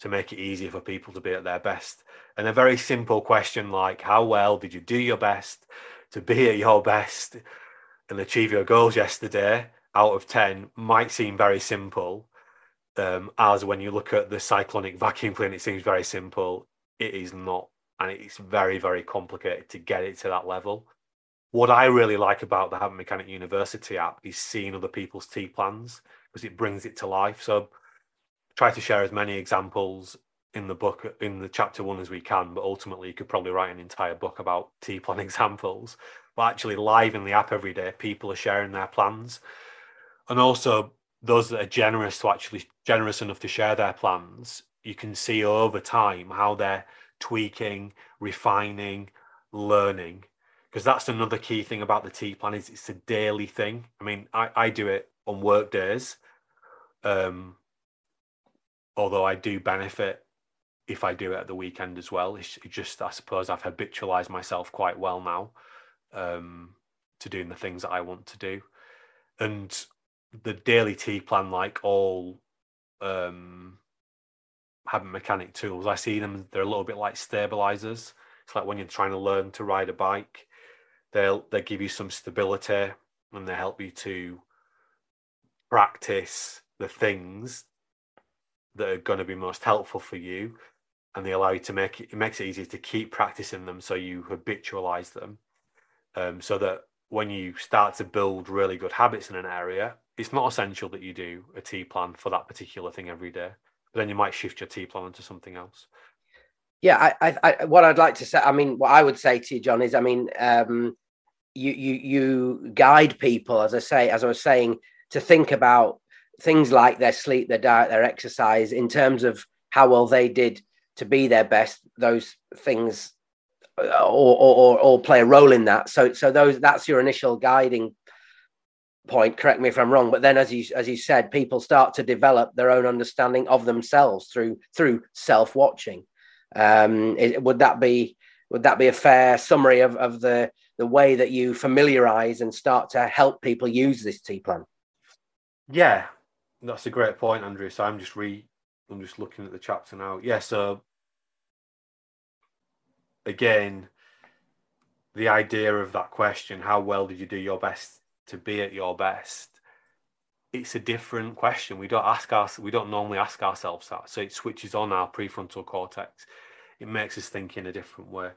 to make it easier for people to be at their best. And a very simple question like, how well did you do your best to be at your best and achieve your goals yesterday? Out of ten might seem very simple, um, as when you look at the cyclonic vacuum cleaner, it seems very simple. It is not, and it's very, very complicated to get it to that level. What I really like about the Habit Mechanic University app is seeing other people's TEA plans because it brings it to life. So try to share as many examples in the book in the chapter one as we can, but ultimately you could probably write an entire book about TEA plan examples. Actually live in the app every day, people are sharing their plans. And also those that are generous to actually generous enough to share their plans, you can see over time how they're tweaking, refining, learning. Because that's another key thing about the TEA plan is it's a daily thing. I mean, I, I do it on work days. Um, although I do benefit if I do it at the weekend as well. It's just I suppose I've habitualized myself quite well now um, to doing the things that I want to do. And the daily TEA plan, like all um, habit mechanic tools, I see them. They're a little bit like stabilizers. It's like when you're trying to learn to ride a bike, they'll they give you some stability and they help you to practice the things that are going to be most helpful for you and they allow you to make it, it makes it easier to keep practicing them so you habitualize them um, so that when you start to build really good habits in an area it's not essential that you do a TEA plan for that particular thing every day. But then you might shift your TEA plan into something else. Yeah, I, I, I, what I'd like to say, I mean, what I would say to you, Jon, is, I mean, um, you, you, you guide people, as I say, as I was saying, to think about things like their sleep, their diet, their exercise, in terms of how well they did to be their best. Those things or, or, or play a role in that. So, so those that's your initial guiding point correct me if i'm wrong but then as you as you said people start to develop their own understanding of themselves through through self watching um would that be would that be a fair summary of, of the the way that you familiarize and start to help people use this TEA plan yeah that's a great point andrew. So i'm just re i'm just looking at the chapter now. Yeah so again the idea of that question how well did you do your best to be at your best, it's a different question. We don't ask us. We don't normally ask ourselves that. So it switches on our prefrontal cortex. It makes us think in a different way.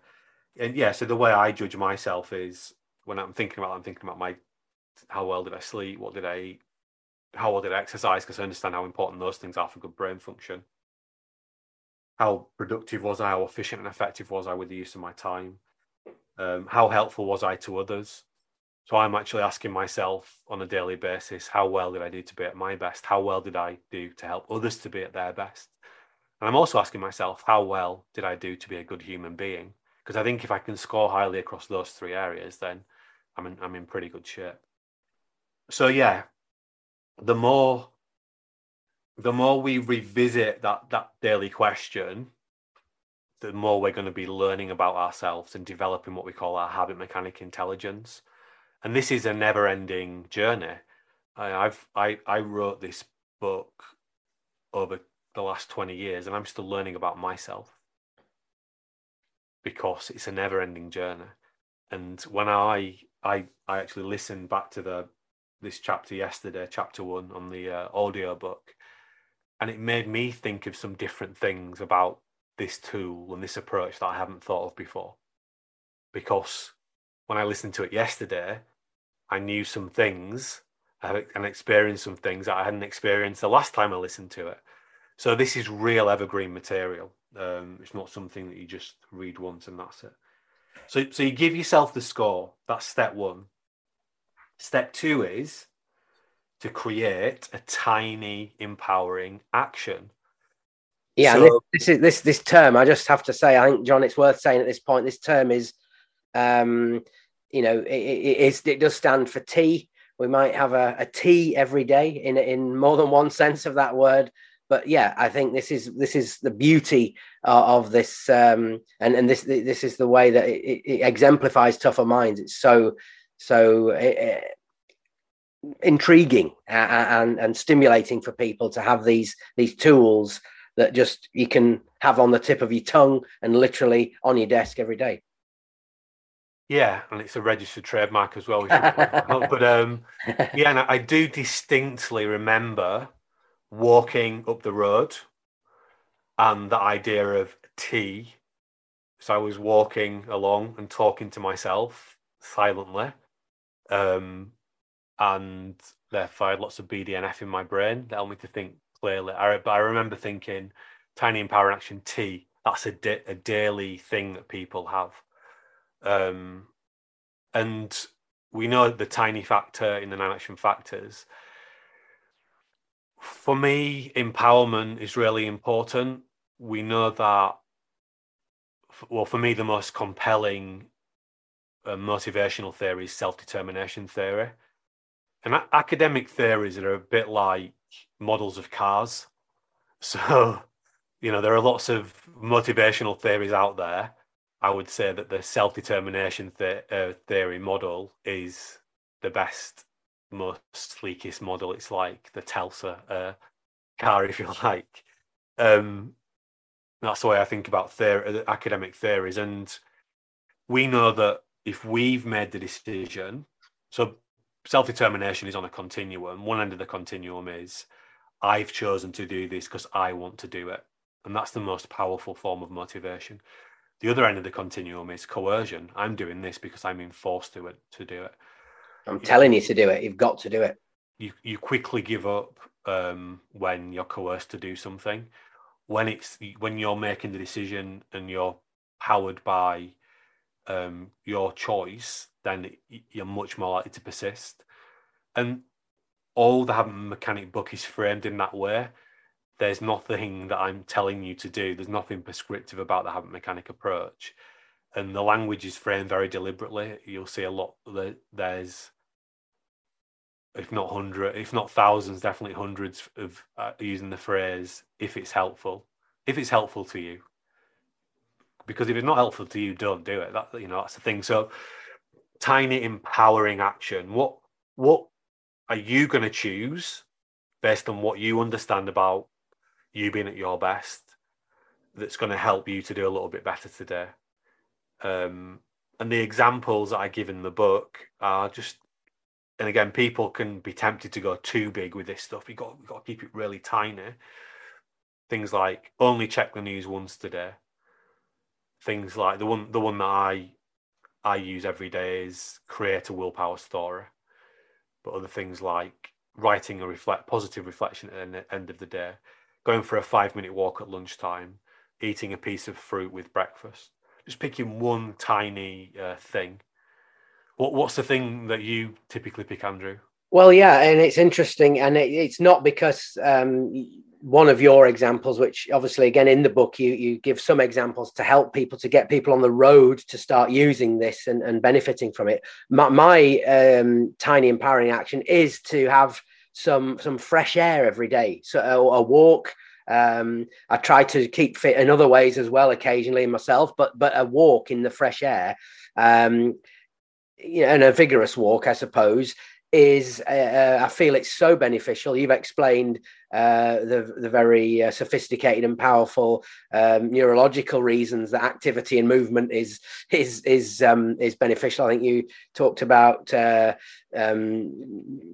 And yeah, so the way I judge myself is when I'm thinking about, I'm thinking about my how well did I sleep, what did I eat, how well did I exercise, because I understand how important those things are for good brain function. How productive was I? How efficient and effective was I with the use of my time? Um, how helpful was I to others? So I'm actually asking myself on a daily basis, how well did I do to be at my best? How well did I do to help others to be at their best? And I'm also asking myself, how well did I do to be a good human being? Because I think if I can score highly across those three areas, then I'm in, I'm in pretty good shape. So yeah, the more the more we revisit that that daily question, the more we're going to be learning about ourselves and developing what we call our habit mechanic intelligence. And this is a never ending journey. I, I've I I wrote this book over the last 20 years and I'm still learning about myself. Because it's a never ending journey. And when I I I actually listened back to the this chapter yesterday, chapter one on the uh, audio book, and it made me think of some different things about this tool and this approach that I hadn't thought of before. Because when I listened to it yesterday, I knew some things and experienced some things that I hadn't experienced the last time I listened to it. So this is real evergreen material. Um, it's not something that you just read once and that's it. So, so you give yourself the score. That's step one. Step two is to create a tiny, empowering action. Yeah, so, this, this, is this this term. I just have to say, I think Jon, it's worth saying at this point. This term is, um, you know, it, it, is it does stand for T. We might have a, a T every day in in more than one sense of that word but yeah, I think this is this is the beauty uh, of this, um, and and this this is the way that it, it exemplifies tougher minds. It's so so uh, intriguing and and stimulating for people to have these these tools that just you can have on the tip of your tongue and literally on your desk every day. Yeah, and it's a registered trademark as well. but um, yeah, and I do distinctly remember walking up the road and the idea of tea. So I was walking along and talking to myself silently. Um, and therefore I had lots of BDNF in my brain that helped me to think clearly. I, but I remember thinking, tiny empowering action tea, that's a, da- a daily thing that people have. Um, and we know the tiny factor in the nine action factors for me, empowerment is really important. We know that, well, for me, the most compelling uh, motivational theory is self determination theory. And academic theories are a bit like models of cars. So, you know, there are lots of motivational theories out there. I would say that the self determination uh, theory model is the best most sleekest model. It's like the Telsa uh, car, if you like. Um, that's the way I think about theory, uh, academic theories. And we know that if we've made the decision, so self determination is on a continuum. One end of the continuum is I've chosen to do this because I want to do it. And that's the most powerful form of motivation. The other end of the continuum is coercion. I'm doing this because I'm enforced to it to do it. I'm telling you to do it. You've got to do it. You you quickly give up um, when you're coerced to do something. When it's when you're making the decision and you're powered by um, your choice, then you're much more likely to persist. And all the habit mechanic book is framed in that way. There's nothing that I'm telling you to do. There's nothing prescriptive about the habit mechanic approach and the language is framed very deliberately. You'll see a lot. that There's, if not hundred, if not thousands, definitely hundreds of uh, using the phrase "if it's helpful." If it's helpful to you, because if it's not helpful to you, don't do it. That you know that's the thing. So, tiny empowering action. What what are you going to choose based on what you understand about you being at your best? That's going to help you to do a little bit better today. Um, and the examples that I give in the book are just, and again, people can be tempted to go too big with this stuff. You got got to keep it really tiny. Things like only check the news once today. Things like the one the one that I I use every day is create a willpower story. But other things like writing a reflect positive reflection at the end of the day, going for a five minute walk at lunchtime, eating a piece of fruit with breakfast just picking one tiny uh, thing. What what's the thing that you typically pick, Andrew? Well, yeah, and it's interesting, and it, it's not because um, one of your examples, which obviously again in the book you you give some examples to help people to get people on the road to start using this and, and benefiting from it. My, my um, tiny empowering action is to have some some fresh air every day, so a, a walk um, I try to keep fit in other ways as well, occasionally myself, but but a walk in the fresh air, um, you know, and a vigorous walk, I suppose, is uh, uh, I feel it's so beneficial. You've explained uh, the the very uh, sophisticated and powerful um, neurological reasons that activity and movement is is is um, is beneficial. I think you talked about uh, um,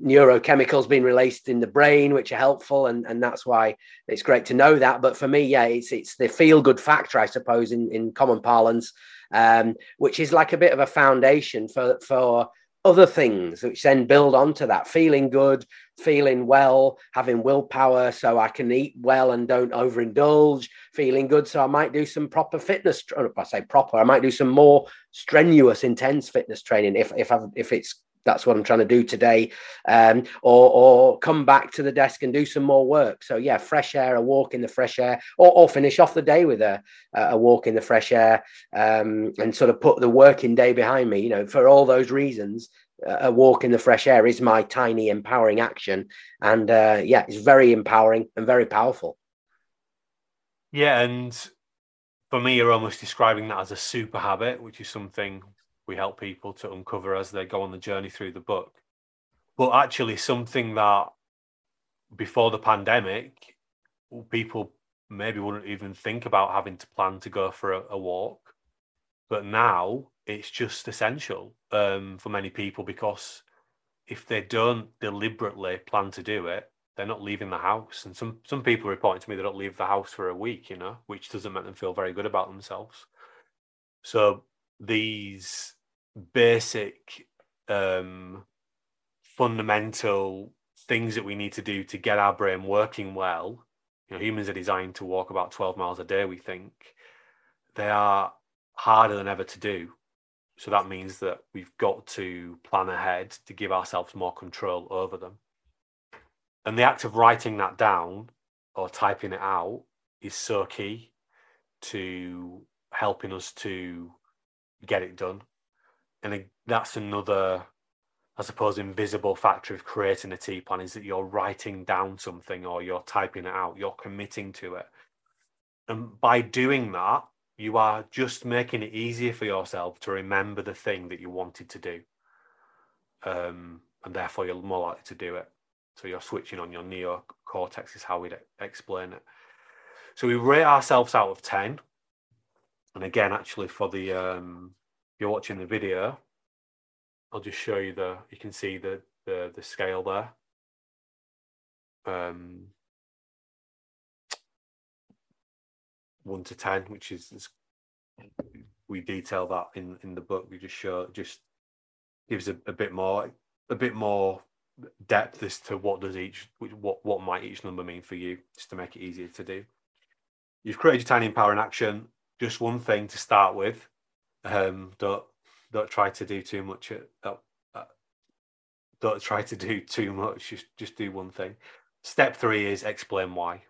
neurochemicals being released in the brain, which are helpful, and and that's why it's great to know that. But for me, yeah, it's it's the feel good factor, I suppose, in in common parlance, um, which is like a bit of a foundation for for other things which then build onto that. Feeling good feeling well having willpower so i can eat well and don't overindulge feeling good so i might do some proper fitness i say proper i might do some more strenuous intense fitness training if if i if it's that's what I'm trying to do today, um, or or come back to the desk and do some more work. So yeah, fresh air, a walk in the fresh air, or, or finish off the day with a a walk in the fresh air, um, and sort of put the working day behind me. You know, for all those reasons, a walk in the fresh air is my tiny empowering action, and uh, yeah, it's very empowering and very powerful. Yeah, and for me, you're almost describing that as a super habit, which is something we help people to uncover as they go on the journey through the book. But actually, something that before the pandemic, people maybe wouldn't even think about having to plan to go for a, a walk. But now it's just essential um, for many people because if they don't deliberately plan to do it, they're not leaving the house. And some some people reporting to me they don't leave the house for a week, you know, which doesn't make them feel very good about themselves. So these basic um, fundamental things that we need to do to get our brain working well. You know humans are designed to walk about 12 miles a day we think. They are harder than ever to do. So that means that we've got to plan ahead to give ourselves more control over them. And the act of writing that down or typing it out is so key to helping us to get it done and that's another I suppose invisible factor of creating a TEA plan is that you're writing down something or you're typing it out, you're committing to it. And by doing that, you are just making it easier for yourself to remember the thing that you wanted to do. Um, and therefore, you're more likely to do it. So you're switching on your neocortex, is how we'd explain it. So we rate ourselves out of 10. And again, actually, for the um, you're watching the video, I'll just show you the, you can see the, the, the scale there. Um, one to 10, which is, is, we detail that in, in the book. We just show, just gives a, a bit more, a bit more depth as to what does each, what, what might each number mean for you, just to make it easier to do. You've created your tiny power in action. Just one thing to start with um, don't don't try to do too much. At, uh, don't try to do too much. Just just do one thing. Step three is explain why.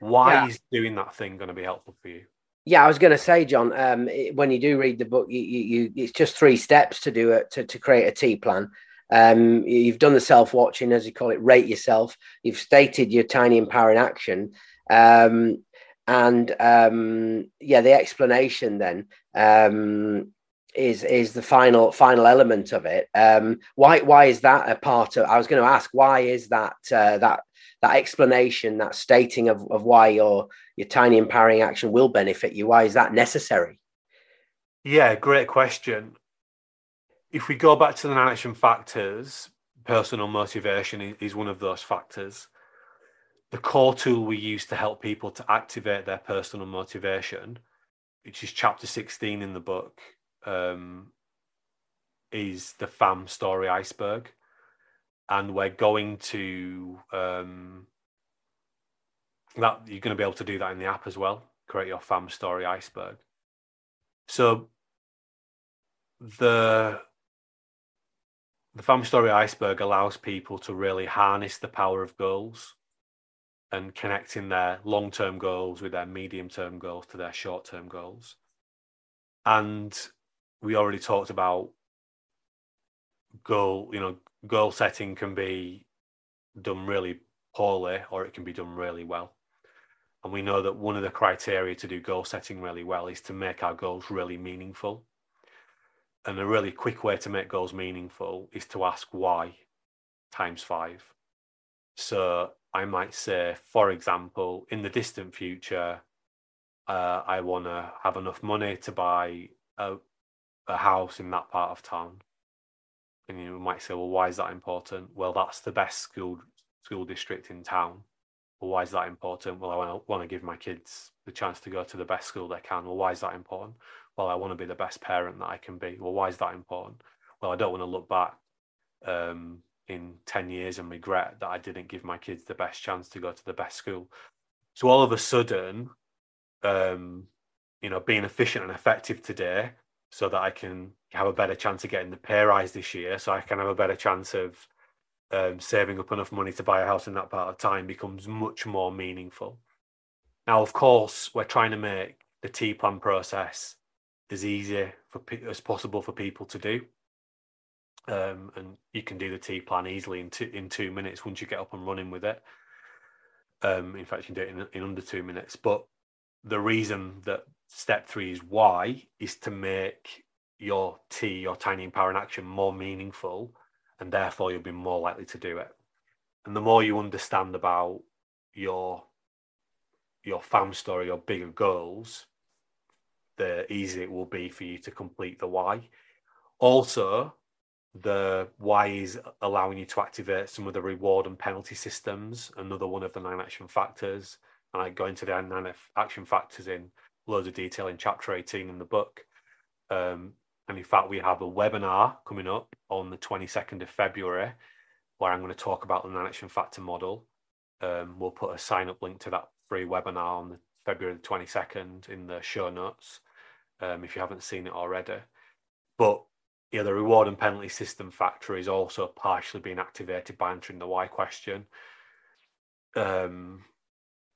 Why yeah. is doing that thing going to be helpful for you? Yeah, I was going to say, Jon. Um, when you do read the book, you, you, you, it's just three steps to do it to, to create a TEA plan. Um, you've done the self watching, as you call it, rate yourself. You've stated your tiny empowering action, um, and um, yeah, the explanation then um, is is the final final element of it. Um, why why is that a part of? I was going to ask why is that uh, that that explanation, that stating of, of why your your tiny empowering action will benefit you. Why is that necessary? Yeah, great question. If we go back to the action factors, personal motivation is one of those factors the core tool we use to help people to activate their personal motivation, which is chapter 16 in the book, um, is the FAM story iceberg. And we're going to, um, that you're going to be able to do that in the app as well, create your FAM story iceberg. So the the FAM story iceberg allows people to really harness the power of goals and connecting their long term goals with their medium term goals to their short term goals. And we already talked about goal, you know, goal setting can be done really poorly or it can be done really well. And we know that one of the criteria to do goal setting really well is to make our goals really meaningful. And a really quick way to make goals meaningful is to ask why. times five. So I might say, for example, in the distant future, uh, I want to have enough money to buy a, a house in that part of town. And you might say, well, why is that important? Well, that's the best school school district in town. Well, why is that important? Well, I want to, give my kids the chance to go to the best school they can. Well, why is that important? Well, I want to be the best parent that I can be. Well, why is that important? Well, I don't want to look back um, in 10 years and regret that I didn't give my kids the best chance to go to the best school. So all of a sudden, um, you know, being efficient and effective today so that I can have a better chance of getting the pay rise this year, so I can have a better chance of um, saving up enough money to buy a house in that part of time becomes much more meaningful. Now, of course, we're trying to make the TEA plan process as easy for as possible for people to do. Um, and you can do the TEA plan easily in two, in two minutes once you get up and running with it. Um, in fact, you can do it in, in under two minutes. But the reason that step three is why is to make your T, your tiny empowering action, more meaningful, and therefore you'll be more likely to do it. And the more you understand about your your fam story, your bigger goals, the easier it will be for you to complete the why. Also, the why is allowing you to activate some of the reward and penalty systems, another one of the nine action factors. And I go into the nine action factors in loads of detail in chapter 18 in the book. Um, and in fact, we have a webinar coming up on the 22nd of February where I'm going to talk about the nine action factor model. Um, we'll put a sign up link to that free webinar on the February the 22nd in the show notes um, if you haven't seen it already. But yeah, the reward and penalty system factor is also partially being activated by answering the why question. Um,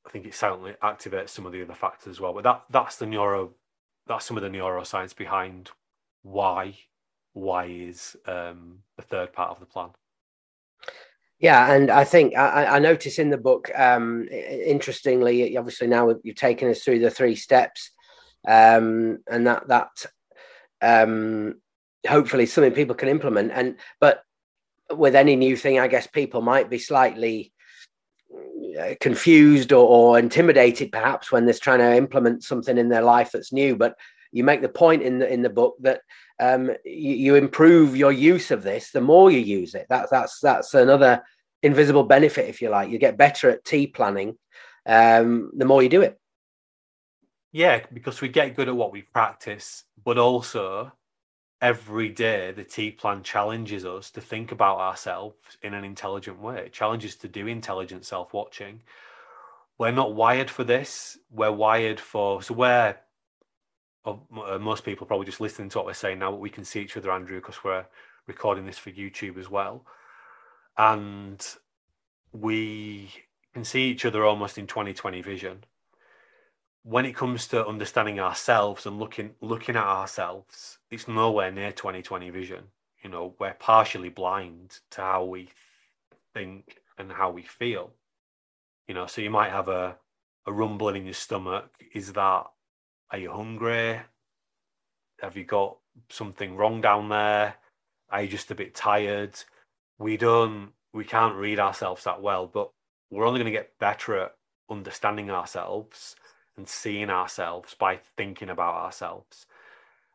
I think it silently activates some of the other factors as well. But that that's the neuro, that's some of the neuroscience behind why why is um, the third part of the plan. Yeah, and I think I, I notice in the book, um, interestingly, obviously now you've taken us through the three steps, um, and that that um, hopefully something people can implement. And but with any new thing, I guess people might be slightly uh, confused or, or intimidated, perhaps, when they're trying to implement something in their life that's new. But you make the point in the in the book that um, you, you, improve your use of this the more you use it. That's that's that's another invisible benefit, if you like. You get better at tea planning um, the more you do it. Yeah, because we get good at what we practice, but also every day the TEA plan challenges us to think about ourselves in an intelligent way. It challenges to do intelligent self watching. We're not wired for this. We're wired for so we're uh, most people probably just listening to what we're saying now, but we can see each other, Andrew, because we're recording this for YouTube as well. And we can see each other almost in 2020 vision. When it comes to understanding ourselves and looking looking at ourselves, it's nowhere near 2020 vision. You know, we're partially blind to how we think and how we feel. You know, so you might have a, a rumbling in your stomach. Is that are you hungry? Have you got something wrong down there? Are you just a bit tired? We don't, we can't read ourselves that well, but we're only going to get better at understanding ourselves and seeing ourselves by thinking about ourselves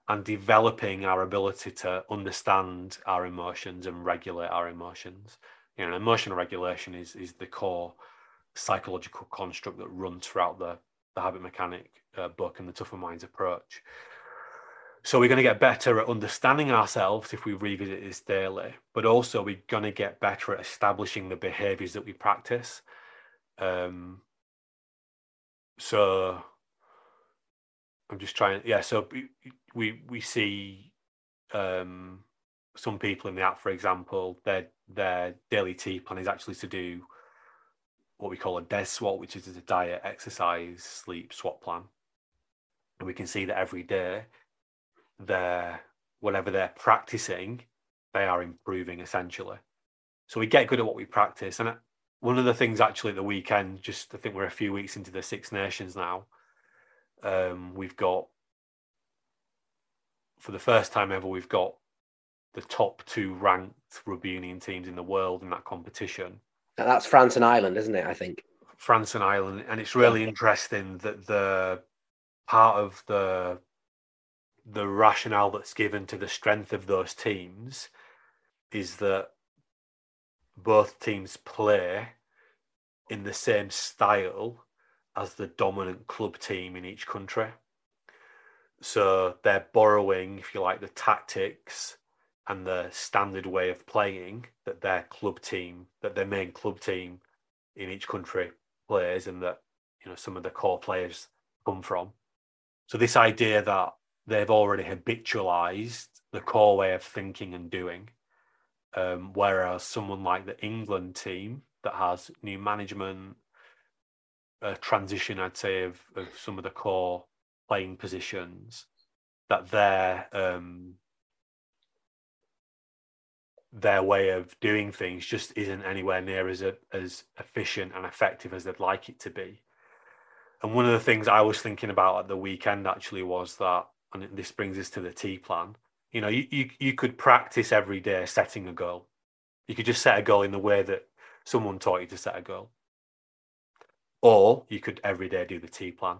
and developing our ability to understand our emotions and regulate our emotions. You know, emotional regulation is is the core psychological construct that runs throughout the the habit mechanic uh, book and the tougher minds approach so we're going to get better at understanding ourselves if we revisit this daily but also we're going to get better at establishing the behaviors that we practice um so i'm just trying yeah so we we see um some people in the app for example their their daily TEA plan is actually to do what we call a DES swap, which is a diet, exercise, sleep swap plan. And we can see that every day, they're whatever they're practicing, they are improving essentially. So we get good at what we practice. And one of the things actually at the weekend, just I think we're a few weeks into the Six Nations now. Um, we've got for the first time ever, we've got the top two ranked rugby union teams in the world in that competition. That's France and Ireland, isn't it? I think France and Ireland, and it's really interesting that the part of the the rationale that's given to the strength of those teams is that both teams play in the same style as the dominant club team in each country. So they're borrowing, if you like, the tactics and the standard way of playing that their club team, that their main club team in each country plays, and that you know some of the core players come from. So this idea that they've already habitualized the core way of thinking and doing, um, whereas someone like the England team that has new management, a transition, I'd say, of, of some of the core playing positions, that their um, their way of doing things just isn't anywhere near as a, as efficient and effective as they'd like it to be. And one of the things I was thinking about at the weekend actually was that, and this brings us to the TEA plan. You know, you, you, you could practice every day setting a goal. You could just set a goal in the way that someone taught you to set a goal. Or you could every day do the TEA plan.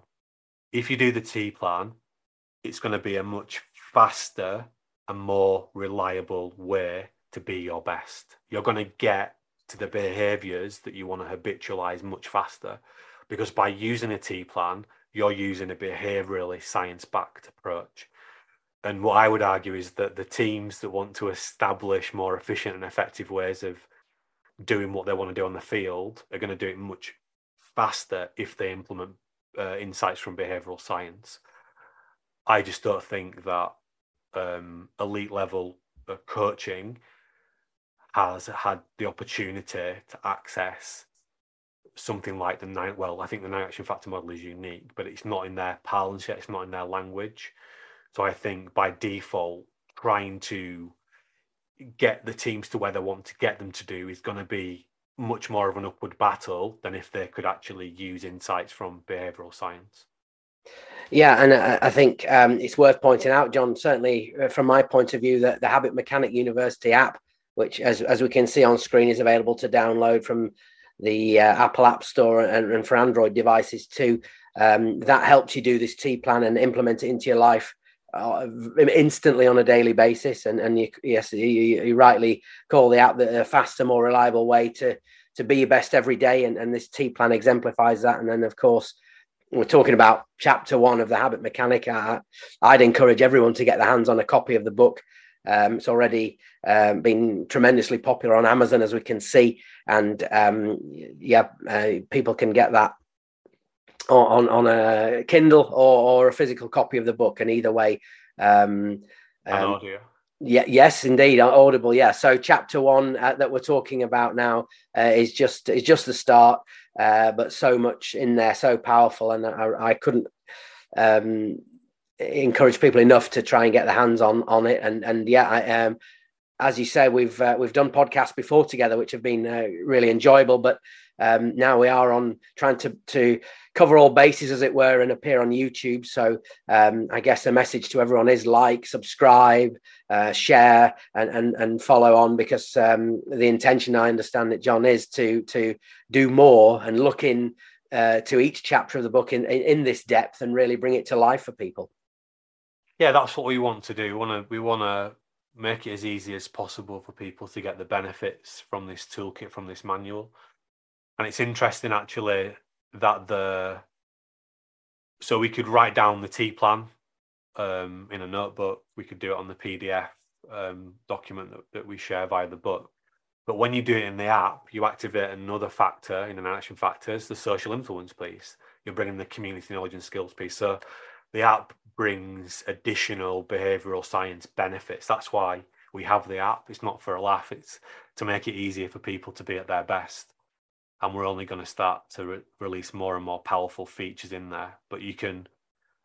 If you do the TEA plan, it's going to be a much faster and more reliable way to be your best. You're going to get to the behaviors that you want to habitualize much faster because by using a TEA plan, you're using a behaviorally science backed approach. And what I would argue is that the teams that want to establish more efficient and effective ways of doing what they want to do on the field are going to do it much faster if they implement uh, insights from behavioral science. I just don't think that um, elite level coaching has had the opportunity to access something like the nine. Well, I think the nine action factor model is unique, but it's not in their parlance yet. It's not in their language. So I think by default, trying to get the teams to where they want to get them to do is going to be much more of an upward battle than if they could actually use insights from behavioral science. Yeah, and I think um, it's worth pointing out, Jon, certainly uh, from my point of view, that the Habit Mechanic University app which, as, as we can see on screen, is available to download from the uh, Apple App Store and, and, for Android devices too. Um, that helps you do this TEA plan and implement it into your life uh, instantly on a daily basis. And, and you, yes, you, you, rightly call the app the faster, more reliable way to to be your best every day. And, and this TEA plan exemplifies that. And then, of course, we're talking about chapter one of the habit mechanic. I, I'd encourage everyone to get their hands on a copy of the book. Um, it's already um, been tremendously popular on Amazon, as we can see, and um, yeah, uh, people can get that on on a Kindle or, or, a physical copy of the book. And either way, um, um audio. Yeah, yes, indeed, audible. Yeah. So chapter one uh, that we're talking about now uh, is just is just the start, uh, but so much in there, so powerful, and I, I couldn't um, encourage people enough to try and get their hands on on it. And and yeah, I, um, as you say, we've uh, we've done podcasts before together, which have been uh, really enjoyable. But um, now we are on trying to to cover all bases, as it were, and appear on YouTube. So um, I guess the message to everyone is like, subscribe, uh, share, and, and and follow on because um, the intention, I understand that Jon is to to do more and look in. Uh, to each chapter of the book in, in, in this depth and really bring it to life for people yeah, that's what we want to do. We want to we want to make it as easy as possible for people to get the benefits from this toolkit from this manual. And it's interesting actually that the so we could write down the TEA plan um, in a notebook. We could do it on the PDF um, document that, that we share via the book. But when you do it in the app, you activate another factor in an action factors, the social influence piece. You're bringing the community knowledge and skills piece. So the app brings additional behavioral science benefits. That's why we have the app. It's not for a laugh, it's to make it easier for people to be at their best. And we're only going to start to re- release more and more powerful features in there. But you can,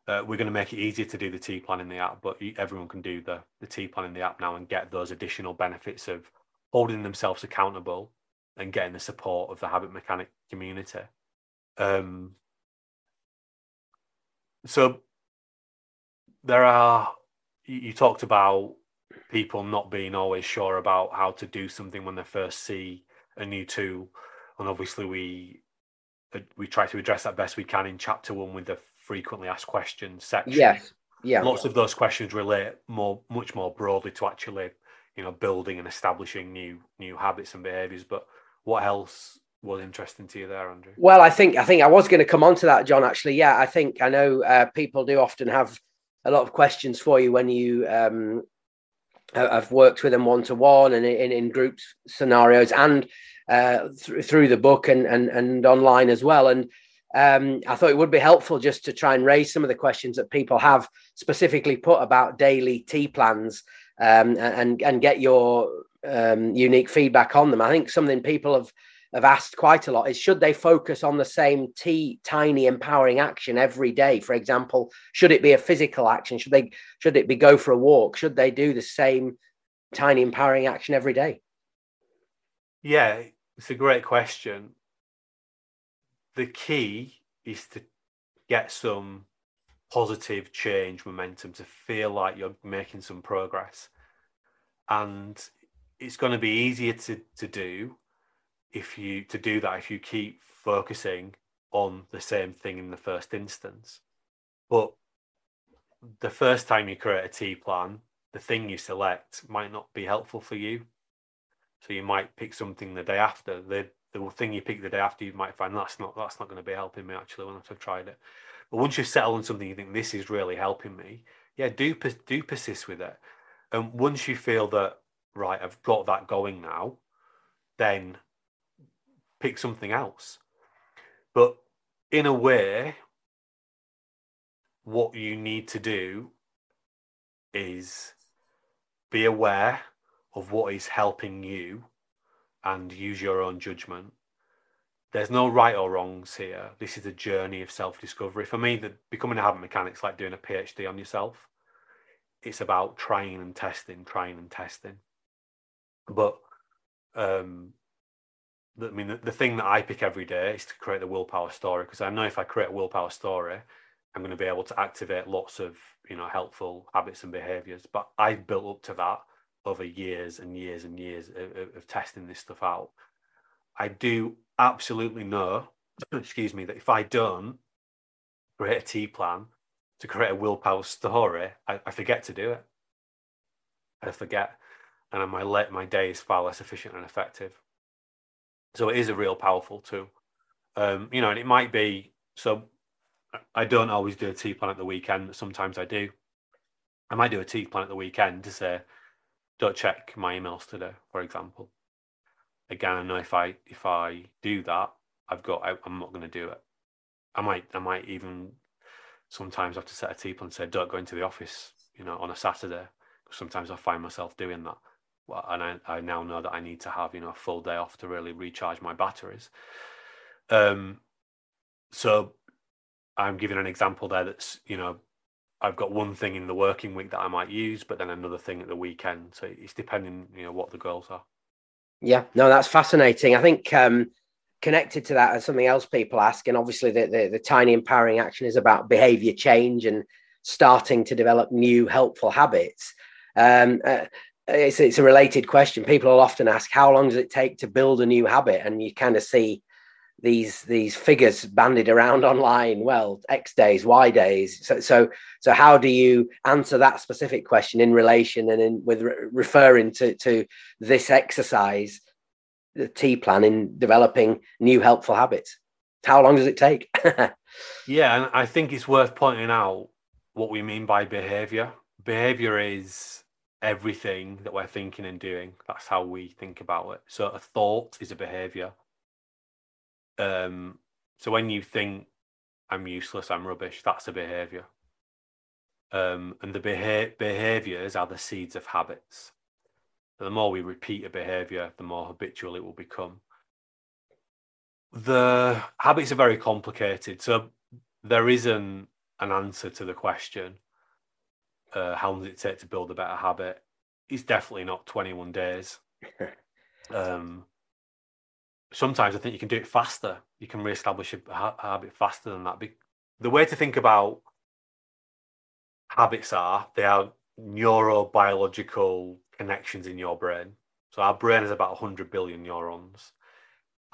uh, we're going to make it easier to do the TEA plan in the app, but everyone can do the, the TEA plan in the app now and get those additional benefits of holding themselves accountable and getting the support of the habit mechanic community. Um, so there are you, talked about people not being always sure about how to do something when they first see a new tool. And obviously, we uh, we try to address that best we can in chapter one with the frequently asked questions section. Yes. Yeah. Lots of those questions relate more, much more broadly to actually, you know, building and establishing new new habits and behaviours. But what else was interesting to you there, Andrew? Well, I think I think I was going to come on to that, Jon. Actually, yeah, I think I know uh, people do often have a lot of questions for you when you um, I've worked with them one to one and in, in group scenarios and uh, th- through the book and, and and online as well. And um, I thought it would be helpful just to try and raise some of the questions that people have specifically put about daily TEA plans um, and and get your um, unique feedback on them. I think something people have have asked quite a lot is should they focus on the same T tiny empowering action every day? For example, should it be a physical action? Should they should it be go for a walk? Should they do the same tiny empowering action every day? Yeah, it's a great question. The key is to get some positive change momentum to feel like you're making some progress. And it's going to be easier to, to do if you to do that if you keep focusing on the same thing in the first instance. But the first time you create a TEA plan the thing you select might not be helpful for you so you might pick something the day after the the thing you pick the day after, you might find that's not that's not going to be helping me actually when I've tried it. But once you settle on something, you think this is really helping me. Yeah, do do persist with it. And once you feel that right, I've got that going now, then pick something else. But in a way, what you need to do is be aware of what is helping you and use your own judgment. There's no right or wrongs here. This is a journey of self discovery. For me, the, becoming a habit mechanic is like doing a PhD on yourself. It's about trying and testing, trying and testing. But um, I mean, the, the thing that I pick every day is to create the willpower story because I know if I create a willpower story, I'm going to be able to activate lots of you know helpful habits and behaviors. But I've built up to that over years and years and years of, of testing this stuff out. I do absolutely know, excuse me, that if I don't create a TEA plan to create a willpower story, I, I forget to do it. I forget, and my let my day is far less efficient and effective. So it is a real powerful tool. Um, you know, and it might be so. I don't always do a TEA plan at the weekend. Sometimes I do. I might do a TEA plan at the weekend to say, don't check my emails today, for example. Again, I know if I if I do that, I've got I, am not going to do it. I might I might even sometimes have to set a TEA plan and say don't go into the office, you know, on a Saturday. Sometimes I find myself doing that. Well, and I, I now know that I need to have you know a full day off to really recharge my batteries. Um, so I'm giving an example there that's you know I've got one thing in the working week that I might use, but then another thing at the weekend. So it's depending, you know, what the goals are. Yeah, no, that's fascinating. I think um, connected to that, something else people ask, and obviously the, the, the tiny empowering action is about behavior change and starting to develop new helpful habits. Um, uh, it's, it's a related question. People will often ask, how long does it take to build a new habit? And you kind of see these these figures bandied around online. Well x days y days. So so so how do you answer that specific question in relation and in with re- referring to to this exercise the TEA plan in developing new helpful habits? How long does it take? Yeah and i think it's worth pointing out what we mean by behavior. Behavior is everything that we're thinking and doing. That's how we think about it. So a thought is a behavior um, so when you think I'm useless, I'm rubbish, that's a behavior. Um, and the beha- behaviors are the seeds of habits. So the more we repeat a behavior, the more habitual it will become. The habits are very complicated. So there isn't an answer to the question uh, how long does it take to build a better habit? It's definitely not 21 days. um, sometimes I think you can do it faster. You can reestablish a, a habit faster than that. The way to think about habits are they are neurobiological connections in your brain. So our brain is about 100 billion neurons,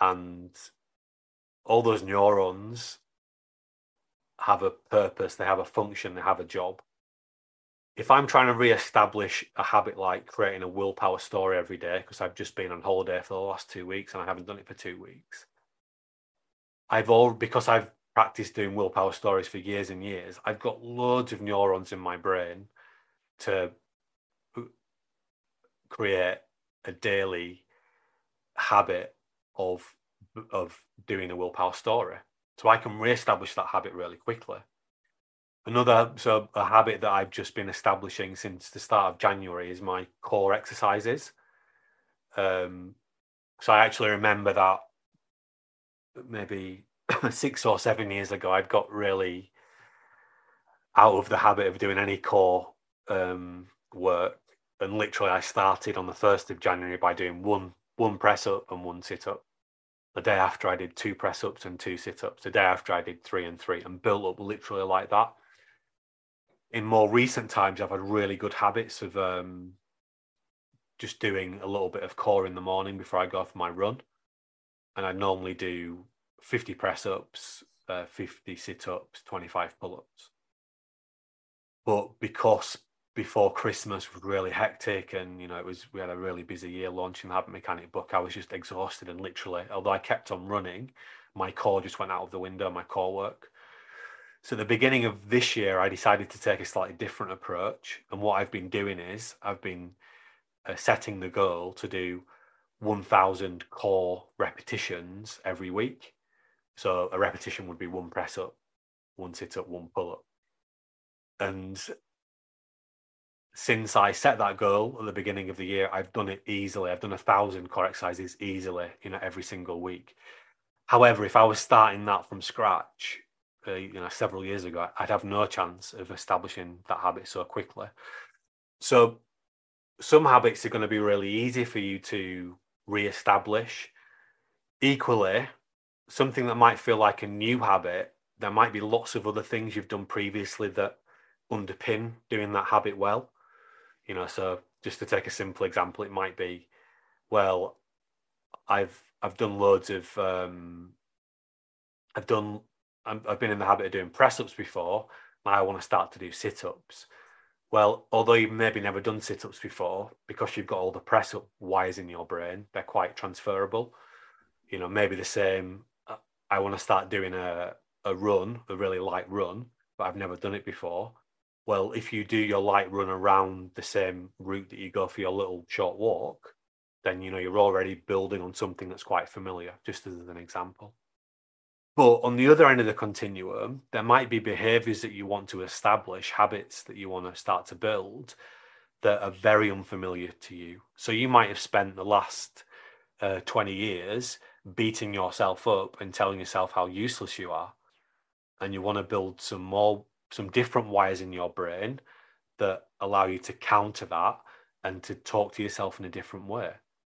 and all those neurons have a purpose, they have a function, they have a job. If I'm trying to re-establish a habit like creating a willpower story every day, because I've just been on holiday for the last two weeks and I haven't done it for two weeks, I've all because I've practiced doing willpower stories for years and years, I've got loads of neurons in my brain to uh, create a daily habit of of doing a willpower story. So i can re-establish that habit really quickly another so a habit that i've just been establishing since the start of january is my core exercises um so i actually remember that maybe six or seven years ago i'd got really out of the habit of doing any core um work and literally I started on the first of January by doing one one press up and one sit up. The day after I did two press ups and two sit ups. The day after I did three and three and built up literally like that. In more recent times, I've had really good habits of um, just doing a little bit of core in the morning before I go for my run. And I normally do 50 press ups, uh, 50 sit ups, 25 pull ups. But because before Christmas was really hectic, and you know it was we had a really busy year launching the Habit Mechanic book. I was just exhausted, and literally, although I kept on running, my core just went out of the window. My core work. So at the beginning of this year, I decided to take a slightly different approach, and what I've been doing is I've been uh, setting the goal to do 1,000 core repetitions every week. So a repetition would be one press up, one sit up, one pull up. And since I set that goal at the beginning of the year, I've done it easily. I've done a thousand core exercises easily, you know, every single week. However, if I was starting that from scratch, uh, you know, several years ago, I'd have no chance of establishing that habit so quickly. So, some habits are going to be really easy for you to re-establish. Equally, something that might feel like a new habit, there might be lots of other things you've done previously that underpin doing that habit well. You know, so just to take a simple example, it might be, well, I've I've done loads of um, I've done i have been in the habit of doing press ups before. I want to start to do sit ups. Well, although you've maybe never done sit ups before, because you've got all the press up wires in your brain, they're quite transferable. You know, maybe the same. Uh, I want to start doing a a run, a really light run, but I've never done it before well, if you do your light run around the same route that you go for your little short walk, then you know you're already building on something that's quite familiar, just as an example. But on the other end of the continuum, there might be behaviors that you want to establish, habits that you want to start to build that are very unfamiliar to you. So you might have spent the last uh, 20 years beating yourself up and telling yourself how useless you are. And you want to build some more some different wires in your brain that allow you to counter that and to talk to yourself in a different way.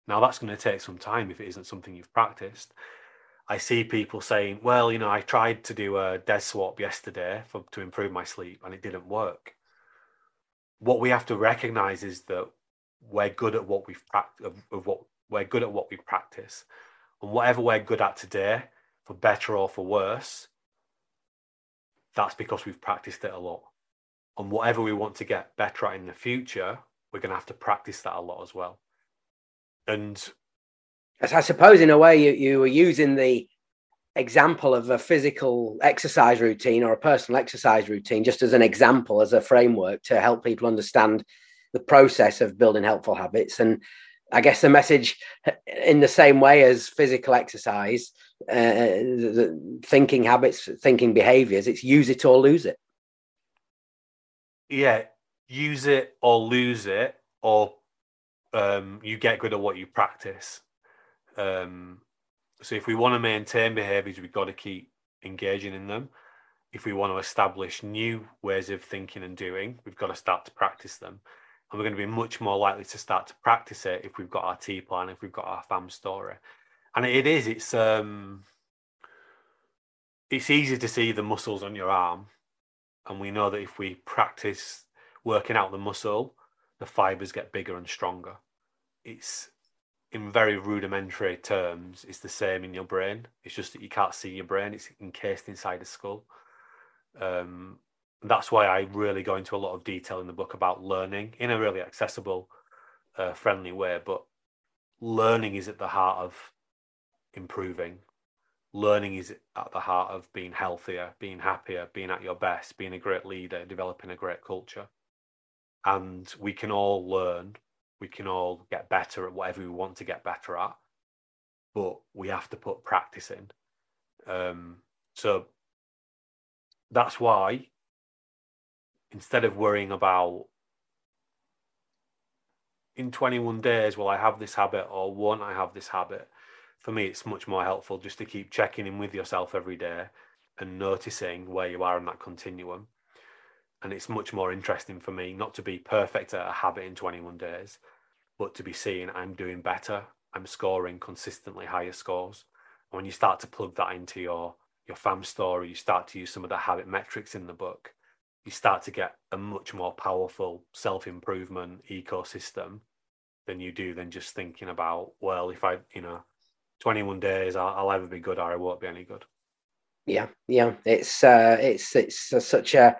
Now, that's going to take some time if it isn't something you've practiced. I see people saying, well, you know, I tried to do a DES swap yesterday for, to improve my sleep and it didn't work. What we have to recognize is that we're good at what we've practiced, of, of what we're good at what we practice. And whatever we're good at today, for better or for worse, that's because we've practiced it a lot. And whatever we want to get better at in the future, we're going to have to practice that a lot as well. And I suppose, in a way, you, you were using the example of a physical exercise routine or a personal exercise routine just as an example, as a framework to help people understand the process of building helpful habits. And I guess the message, in the same way as physical exercise, uh, thinking habits, thinking behaviors, it's use it or lose it. Yeah, use it or lose it, or um, you get good at what you practice. Um, so if we want to maintain behaviors, we've got to keep engaging in them. If we want to establish new ways of thinking and doing, we've got to start to practice them and we're going to be much more likely to start to practice it if we've got our TEA plan, if we've got our fam story. And it is, it's um it's easy to see the muscles on your arm. And we know that if we practice working out the muscle, the fibers get bigger and stronger. It's in very rudimentary terms, it's the same in your brain. It's just that you can't see your brain; it's encased inside the skull. Um, that's why I really go into a lot of detail in the book about learning in a really accessible, uh, friendly way. But learning is at the heart of improving. Learning is at the heart of being healthier, being happier, being at your best, being a great leader, developing a great culture. And we can all learn, we can all get better at whatever we want to get better at, but we have to put practice in. Um, so that's why instead of worrying about in 21 days will i have this habit or won't i have this habit for me it's much more helpful just to keep checking in with yourself every day and noticing where you are in that continuum and it's much more interesting for me not to be perfect at a habit in 21 days but to be seeing i'm doing better i'm scoring consistently higher scores. And when you start to plug that into your your fam story you start to use some of the habit metrics in the book you start to get a much more powerful self improvement ecosystem than you do than just thinking about well if i you know 21 days i'll, I'll ever be good or i won't be any good. Yeah yeah. It's uh it's it's uh, such a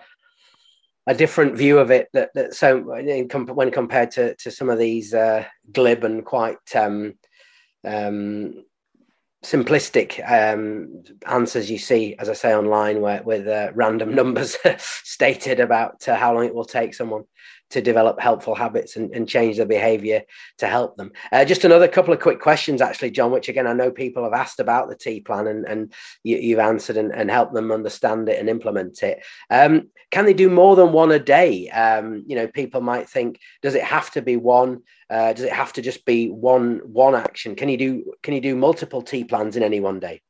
a different view of it that, that so when compared to to some of these uh glib and quite um um simplistic um, answers you see, as I say, online, where, with uh, random numbers stated about uh, how long it will take someone to develop helpful habits and, and change their behavior to help them. Uh, just another couple of quick questions, actually, Jon, which again, I know people have asked about the TEA plan and, and you, have answered and, and, helped them understand it and implement it. Um, can they do more than one a day? Um, you know, people might think, does it have to be one? Uh, does it have to just be one one action? Can you do can you do multiple TEA plans in any one day?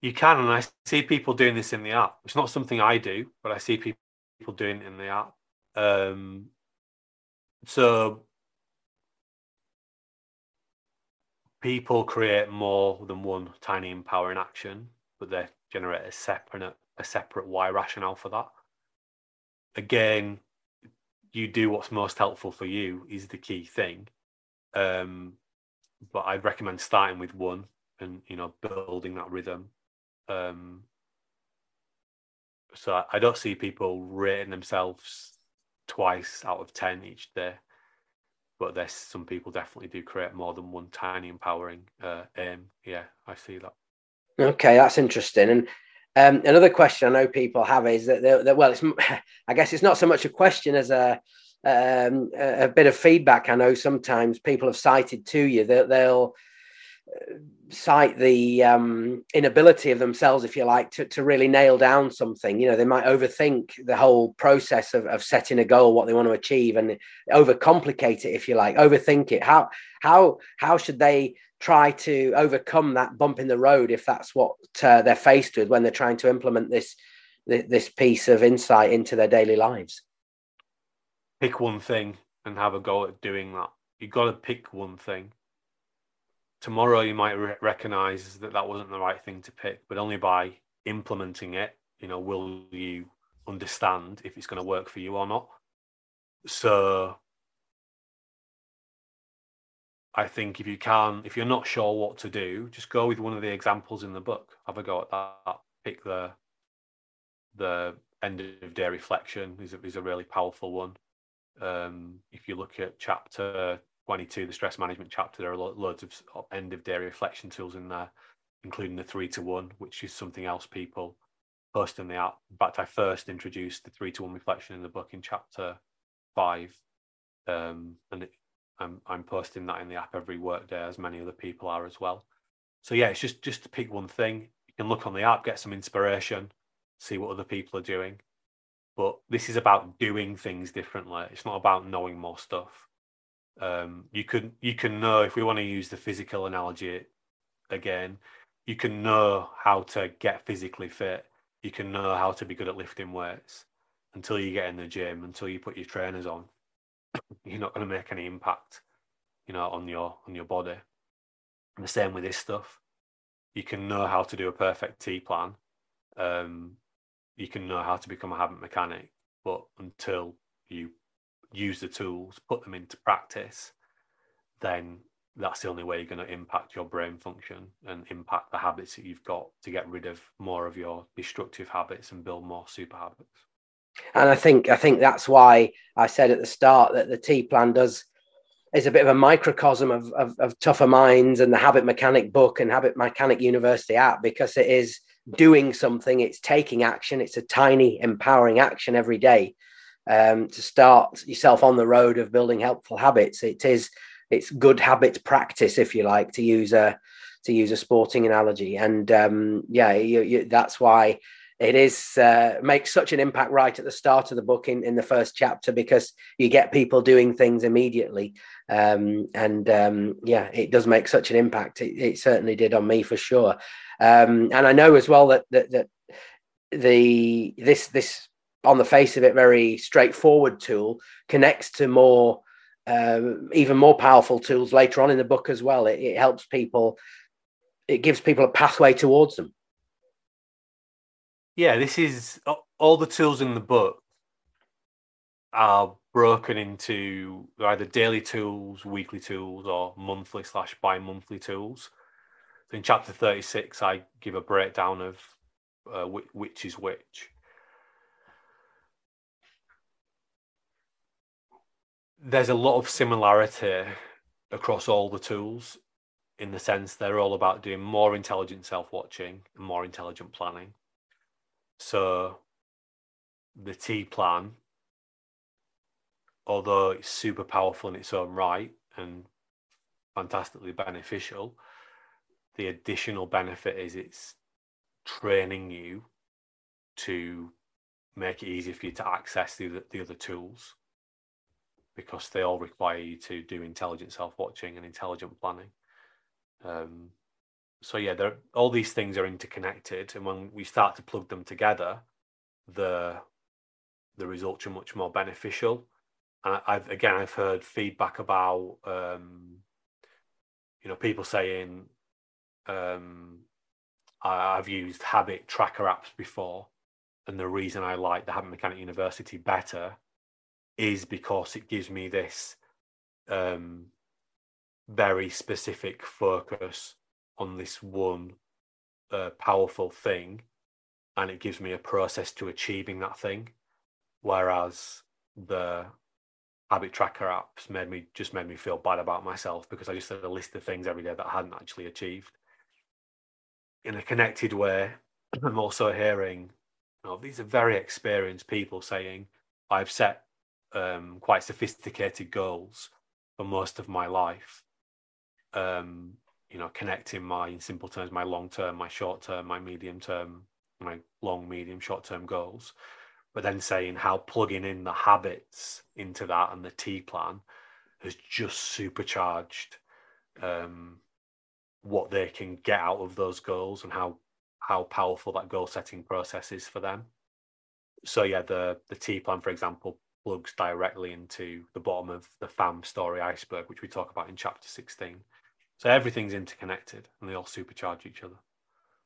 You can, and I see people doing this in the app. It's not something I do, but I see people doing it in the app. Um, so people create more than one tiny empowering action, but they generate a separate a separate why rationale for that. Again, you do what's most helpful for you is the key thing. Um, but I'd recommend starting with one and you know building that rhythm. Um, so I don't see people rating themselves twice out of 10 each day. But there's some people definitely do create more than one tiny empowering uh, aim. Yeah, I see that. Okay, that's interesting. And um, another question I know people have is that, that well, it's I guess it's not so much a question as a um, a bit of feedback. I know sometimes people have cited to you that they'll cite the um, inability of themselves, if you like, to, to really nail down something. You know, they might overthink the whole process of, of setting a goal, what they want to achieve, and overcomplicate it, if you like, overthink it. How how how should they try to overcome that bump in the road if that's what uh, they're faced with when they're trying to implement this this piece of insight into their daily lives? Pick one thing and have a go at doing that. You've got to pick one thing tomorrow you might re- recognize that that wasn't the right thing to pick, but only by implementing it, you know, will you understand if it's going to work for you or not. So I think if you can, if you're not sure what to do, just go with one of the examples in the book. Have a go at that. Pick the the end of day reflection is a, is a really powerful one. Um, if you look at chapter 22, the stress management chapter, there are loads of end of day reflection tools in there, including the three to one, which is something else people post in the app. In fact, I first introduced the three to one reflection in the book in chapter five, um, and it, I'm I'm posting that in the app every workday, as many other people are as well. So yeah, it's just just to pick one thing. You can look on the app, get some inspiration, see what other people are doing. But this is about doing things differently. It's not about knowing more stuff um, you can you can know if we want to use the physical analogy again, you can know how to get physically fit. You can know how to be good at lifting weights until you get in the gym, until you put your trainers on. You're not going to make any impact, you know, on your on your body. And the same with this stuff. You can know how to do a perfect TEA plan. Um, you can know how to become a habit mechanic, but until you use the tools, put them into practice, then that's the only way you're going to impact your brain function and impact the habits that you've got to get rid of more of your destructive habits and build more super habits. And I think I think that's why I said at the start that the TEA plan does is a bit of a microcosm of, of, of tougher minds and the habit mechanic book and habit mechanic university app because it is doing something it's taking action it's a tiny empowering action every day um, to start yourself on the road of building helpful habits. It is it's good habit practice if you like to use a to use a sporting analogy. And um, yeah you, you, that's why it is uh, makes such an impact right at the start of the book in, in the first chapter because you get people doing things immediately. Um, and um, yeah it does make such an impact. It, it certainly did on me for sure. Um, and i know as well that, that that the this this on the face of it very straightforward tool connects to more uh, even more powerful tools later on in the book as well it, it helps people it gives people a pathway towards them yeah, this is all the tools in the book are broken into either daily tools, weekly tools, or monthly slash bi monthly tools. So in chapter 36, I give a breakdown of uh, which is which. There's a lot of similarity across all the tools in the sense they're all about doing more intelligent self watching and more intelligent planning. So the TEA plan, although it's super powerful in its own right and fantastically beneficial, the additional benefit is it's training you to make it easier for you to access the, the other tools because they all require you to do intelligent self-watching and intelligent planning. Um, so yeah, all these things are interconnected, and when we start to plug them together, the the results are much more beneficial. And I've again, I've heard feedback about um, you know people saying um, I've used habit tracker apps before, and the reason I like the Habit Mechanic University better is because it gives me this um, very specific focus on this one uh, powerful thing and it gives me a process to achieving that thing. Whereas the habit tracker apps made me just made me feel bad about myself because i just had a list of things every day that i hadn't actually achieved. In a connected way i'm also hearing you know, these are very experienced people saying i've set um, quite sophisticated goals for most of my life. Um, you know connecting my in simple terms my long term my short term my medium term my long medium short term goals. But then saying how plugging in the habits into that and the TEA plan has just supercharged um, what they can get out of those goals and how how powerful that goal setting process is for them. So yeah the the TEA plan for example plugs directly into the bottom of the fam story iceberg which we talk about in chapter 16 so everything's interconnected and they all supercharge each other.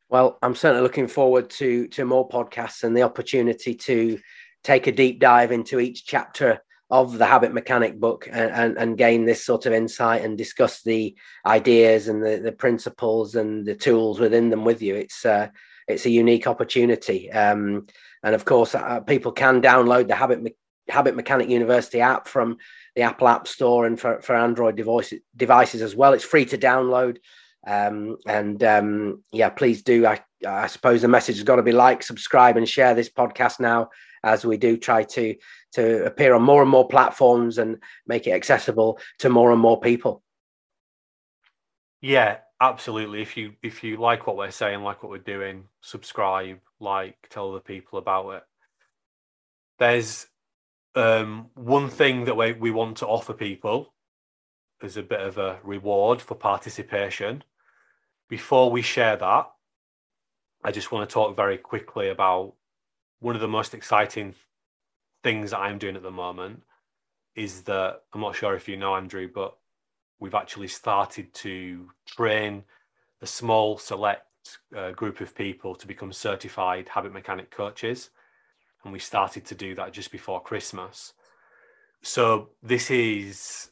Well, I'm certainly looking forward to to more podcasts and the opportunity to take a deep dive into each chapter of the habit mechanic book and, and, and, gain this sort of insight and discuss the ideas and the, the principles and the tools within them with you. It's uh, it's a unique opportunity. Um, and of course, uh, people can download the Habit Me- Habit Mechanic University app from the Apple App Store and for, for Android devices, devices as well. It's free to download. Um, and um, yeah, please do. I, I suppose the message has got to be like, subscribe, and share this podcast now as we do try to to appear on more and more platforms and make it accessible to more and more people. Yeah, absolutely. If you if you like what we're saying, like what we're doing, subscribe, like, tell other people about it. There's um, one thing that we, we want to offer people as a bit of a reward for participation. Before we share that, I just want to talk very quickly about one of the most exciting things that I'm doing at the moment is that I'm not sure if you know, Andrew, but we've actually started to train a small select uh, group of people to become certified habit mechanic coaches and we started to do that just before Christmas. so this is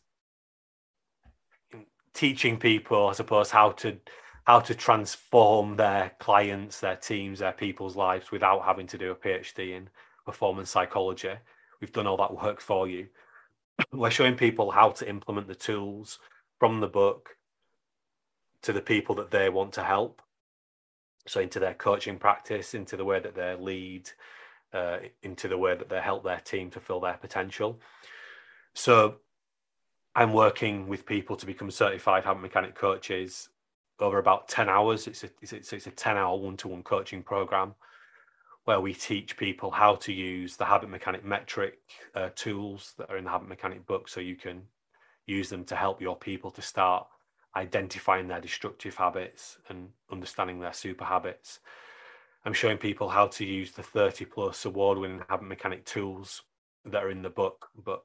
teaching people, I suppose, how to how to transform their clients, their teams, their people's lives without having to do a PhD in performance psychology. We've done all that work for you. We're showing people how to implement the tools from the book to the people that they want to help. So into their coaching practice, into the way that they lead, uh, into the way that they help their team to fill their potential. So I'm working with people to become certified habit mechanic coaches over about 10 hours. It's a, it's, it's a 10 hour one to one coaching program where we teach people how to use the habit mechanic metric uh, tools that are in the habit mechanic book so you can use them to help your people to start identifying their destructive habits and understanding their super habits. I'm showing people how to use the 30 plus award winning habit mechanic tools that are in the book, but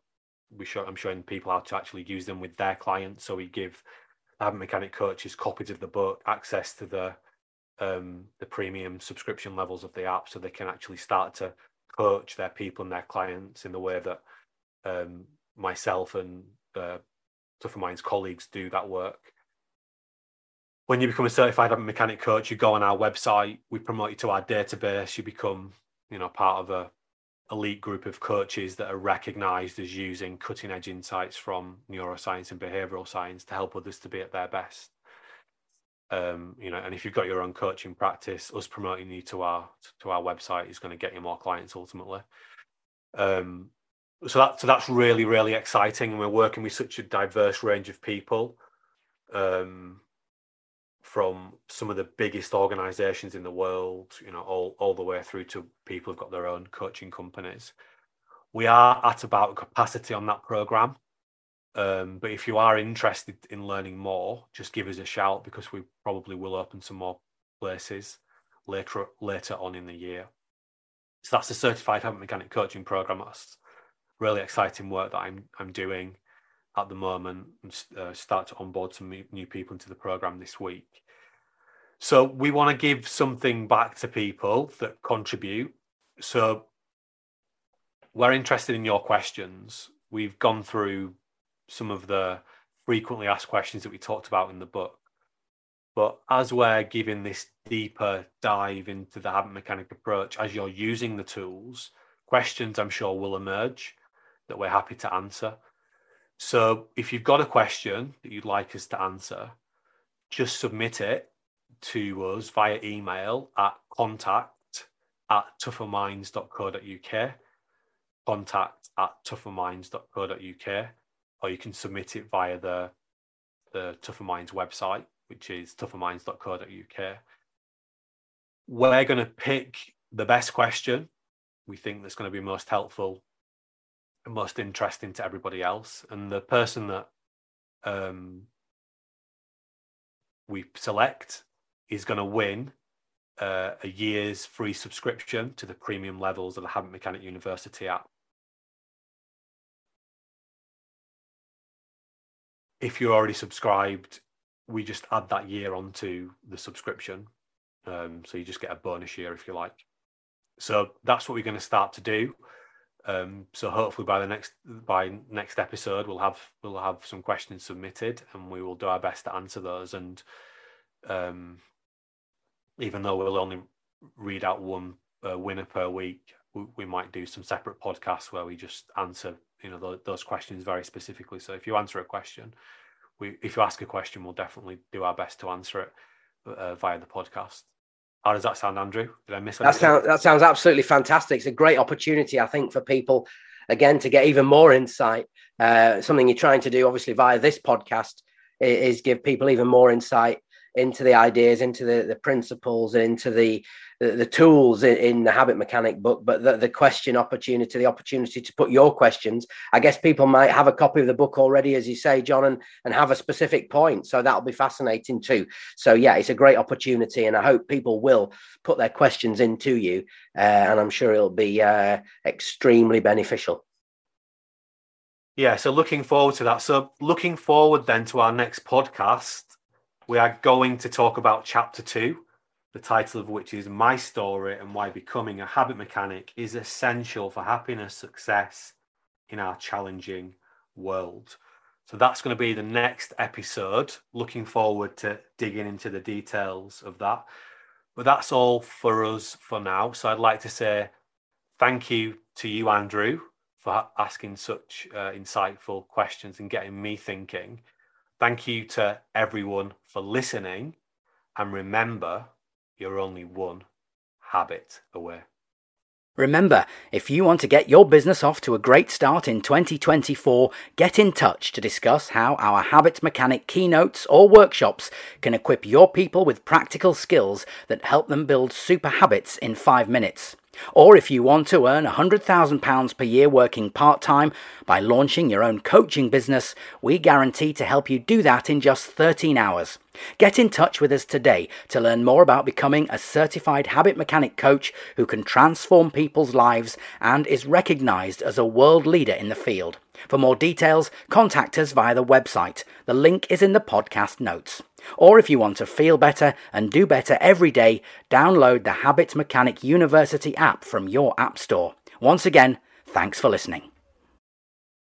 we show, I'm showing people how to actually use them with their clients. So we give habit mechanic coaches copies of the book, access to the um, the premium subscription levels of the app, so they can actually start to coach their people and their clients in the way that um, myself and uh, Tougher Minds colleagues do that work. When you become a certified mechanic coach, you go on our website. We promote you to our database. You become, you know, part of a elite group of coaches that are recognized as using cutting edge insights from neuroscience and behavioral science to help others to be at their best um, you know and if you've got your own coaching practice us promoting you to our to our website is going to get you more clients ultimately um, so that so that's really really exciting and we're working with such a diverse range of people um, from some of the biggest organizations in the world, you know, all, all the way through to people who've got their own coaching companies. We are at about capacity on that program. Um, but if you are interested in learning more, just give us a shout because we probably will open some more places later later on in the year. So that's the certified habit mechanic coaching program. That's really exciting work that I'm I'm doing at the moment. And, uh, start to onboard some new people into the program this week. So we want to give something back to people that contribute. So we're interested in your questions. We've gone through some of the frequently asked questions that we talked about in the book. But as we're giving this deeper dive into the habit mechanic approach, as you're using the tools, questions I'm sure will emerge that we're happy to answer. So if you've got a question that you'd like us to answer, just submit it to us via email at contact at tougherminds.co.uk, contact at tougherminds.co.uk, or you can submit it via the, the Tougher Minds website, which is tougherminds.co.uk. We're going to pick the best question we think that's going to be most helpful most interesting to everybody else. And the person that um, we select is going to win uh, a year's free subscription to the premium levels of the Habit Mechanic University app. If you're already subscribed, we just add that year onto the subscription. Um, so you just get a bonus year if you like. So that's what we're going to start to do. Um, so hopefully by the next by next episode we'll have we'll have some questions submitted and we will do our best to answer those and um, even though we'll only read out one uh, winner per week, we, we, might do some separate podcasts where we just answer you know th- those questions very specifically. So if you answer a question, we if you ask a question, we'll definitely do our best to answer it uh, via the podcast. How does that sound, Andrew? Did I miss that? Sound, that sounds absolutely fantastic. It's a great opportunity, I think, for people again to get even more insight. Uh, something you're trying to do, obviously, via this podcast, is, is give people even more insight into the ideas, into the, the principles, into the the, the tools in, in, the habit mechanic book, but the, the question opportunity, the opportunity to put your questions. I guess people might have a copy of the book already, as you say, Jon, and, and have a specific point. So that'll be fascinating too. So yeah, it's a great opportunity, and I hope people will put their questions into you, uh, and I'm sure it'll be uh, extremely beneficial. Yeah, so looking forward to that. So looking forward then to our next podcast we are going to talk about chapter two, the title of which is My Story and Why Becoming a Habit Mechanic is Essential for Happiness, Success, in our challenging world. So that's going to be the next episode. Looking forward to digging into the details of that. But that's all for us for now. So I'd like to say thank you to you, Andrew, for asking such uh, insightful questions and getting me thinking. Thank you to everyone for listening. And remember, you're only one habit away. Remember, if you want to get your business off to a great start in 2024, get in touch to discuss how our Habit Mechanic keynotes or workshops can equip your people with practical skills that help them build super habits in five minutes. Or if you want to earn £100,000 per year working part time by launching your own coaching business, we guarantee to help you do that in just 13 hours. Get in touch with us today to learn more about becoming a certified habit mechanic coach who can transform people's lives and is recognized as a world leader in the field. For more details, contact us via the website. The link is in the podcast notes. Or if you want to feel better and do better every day, download the Habit Mechanic University app from your App Store. Once again, thanks for listening.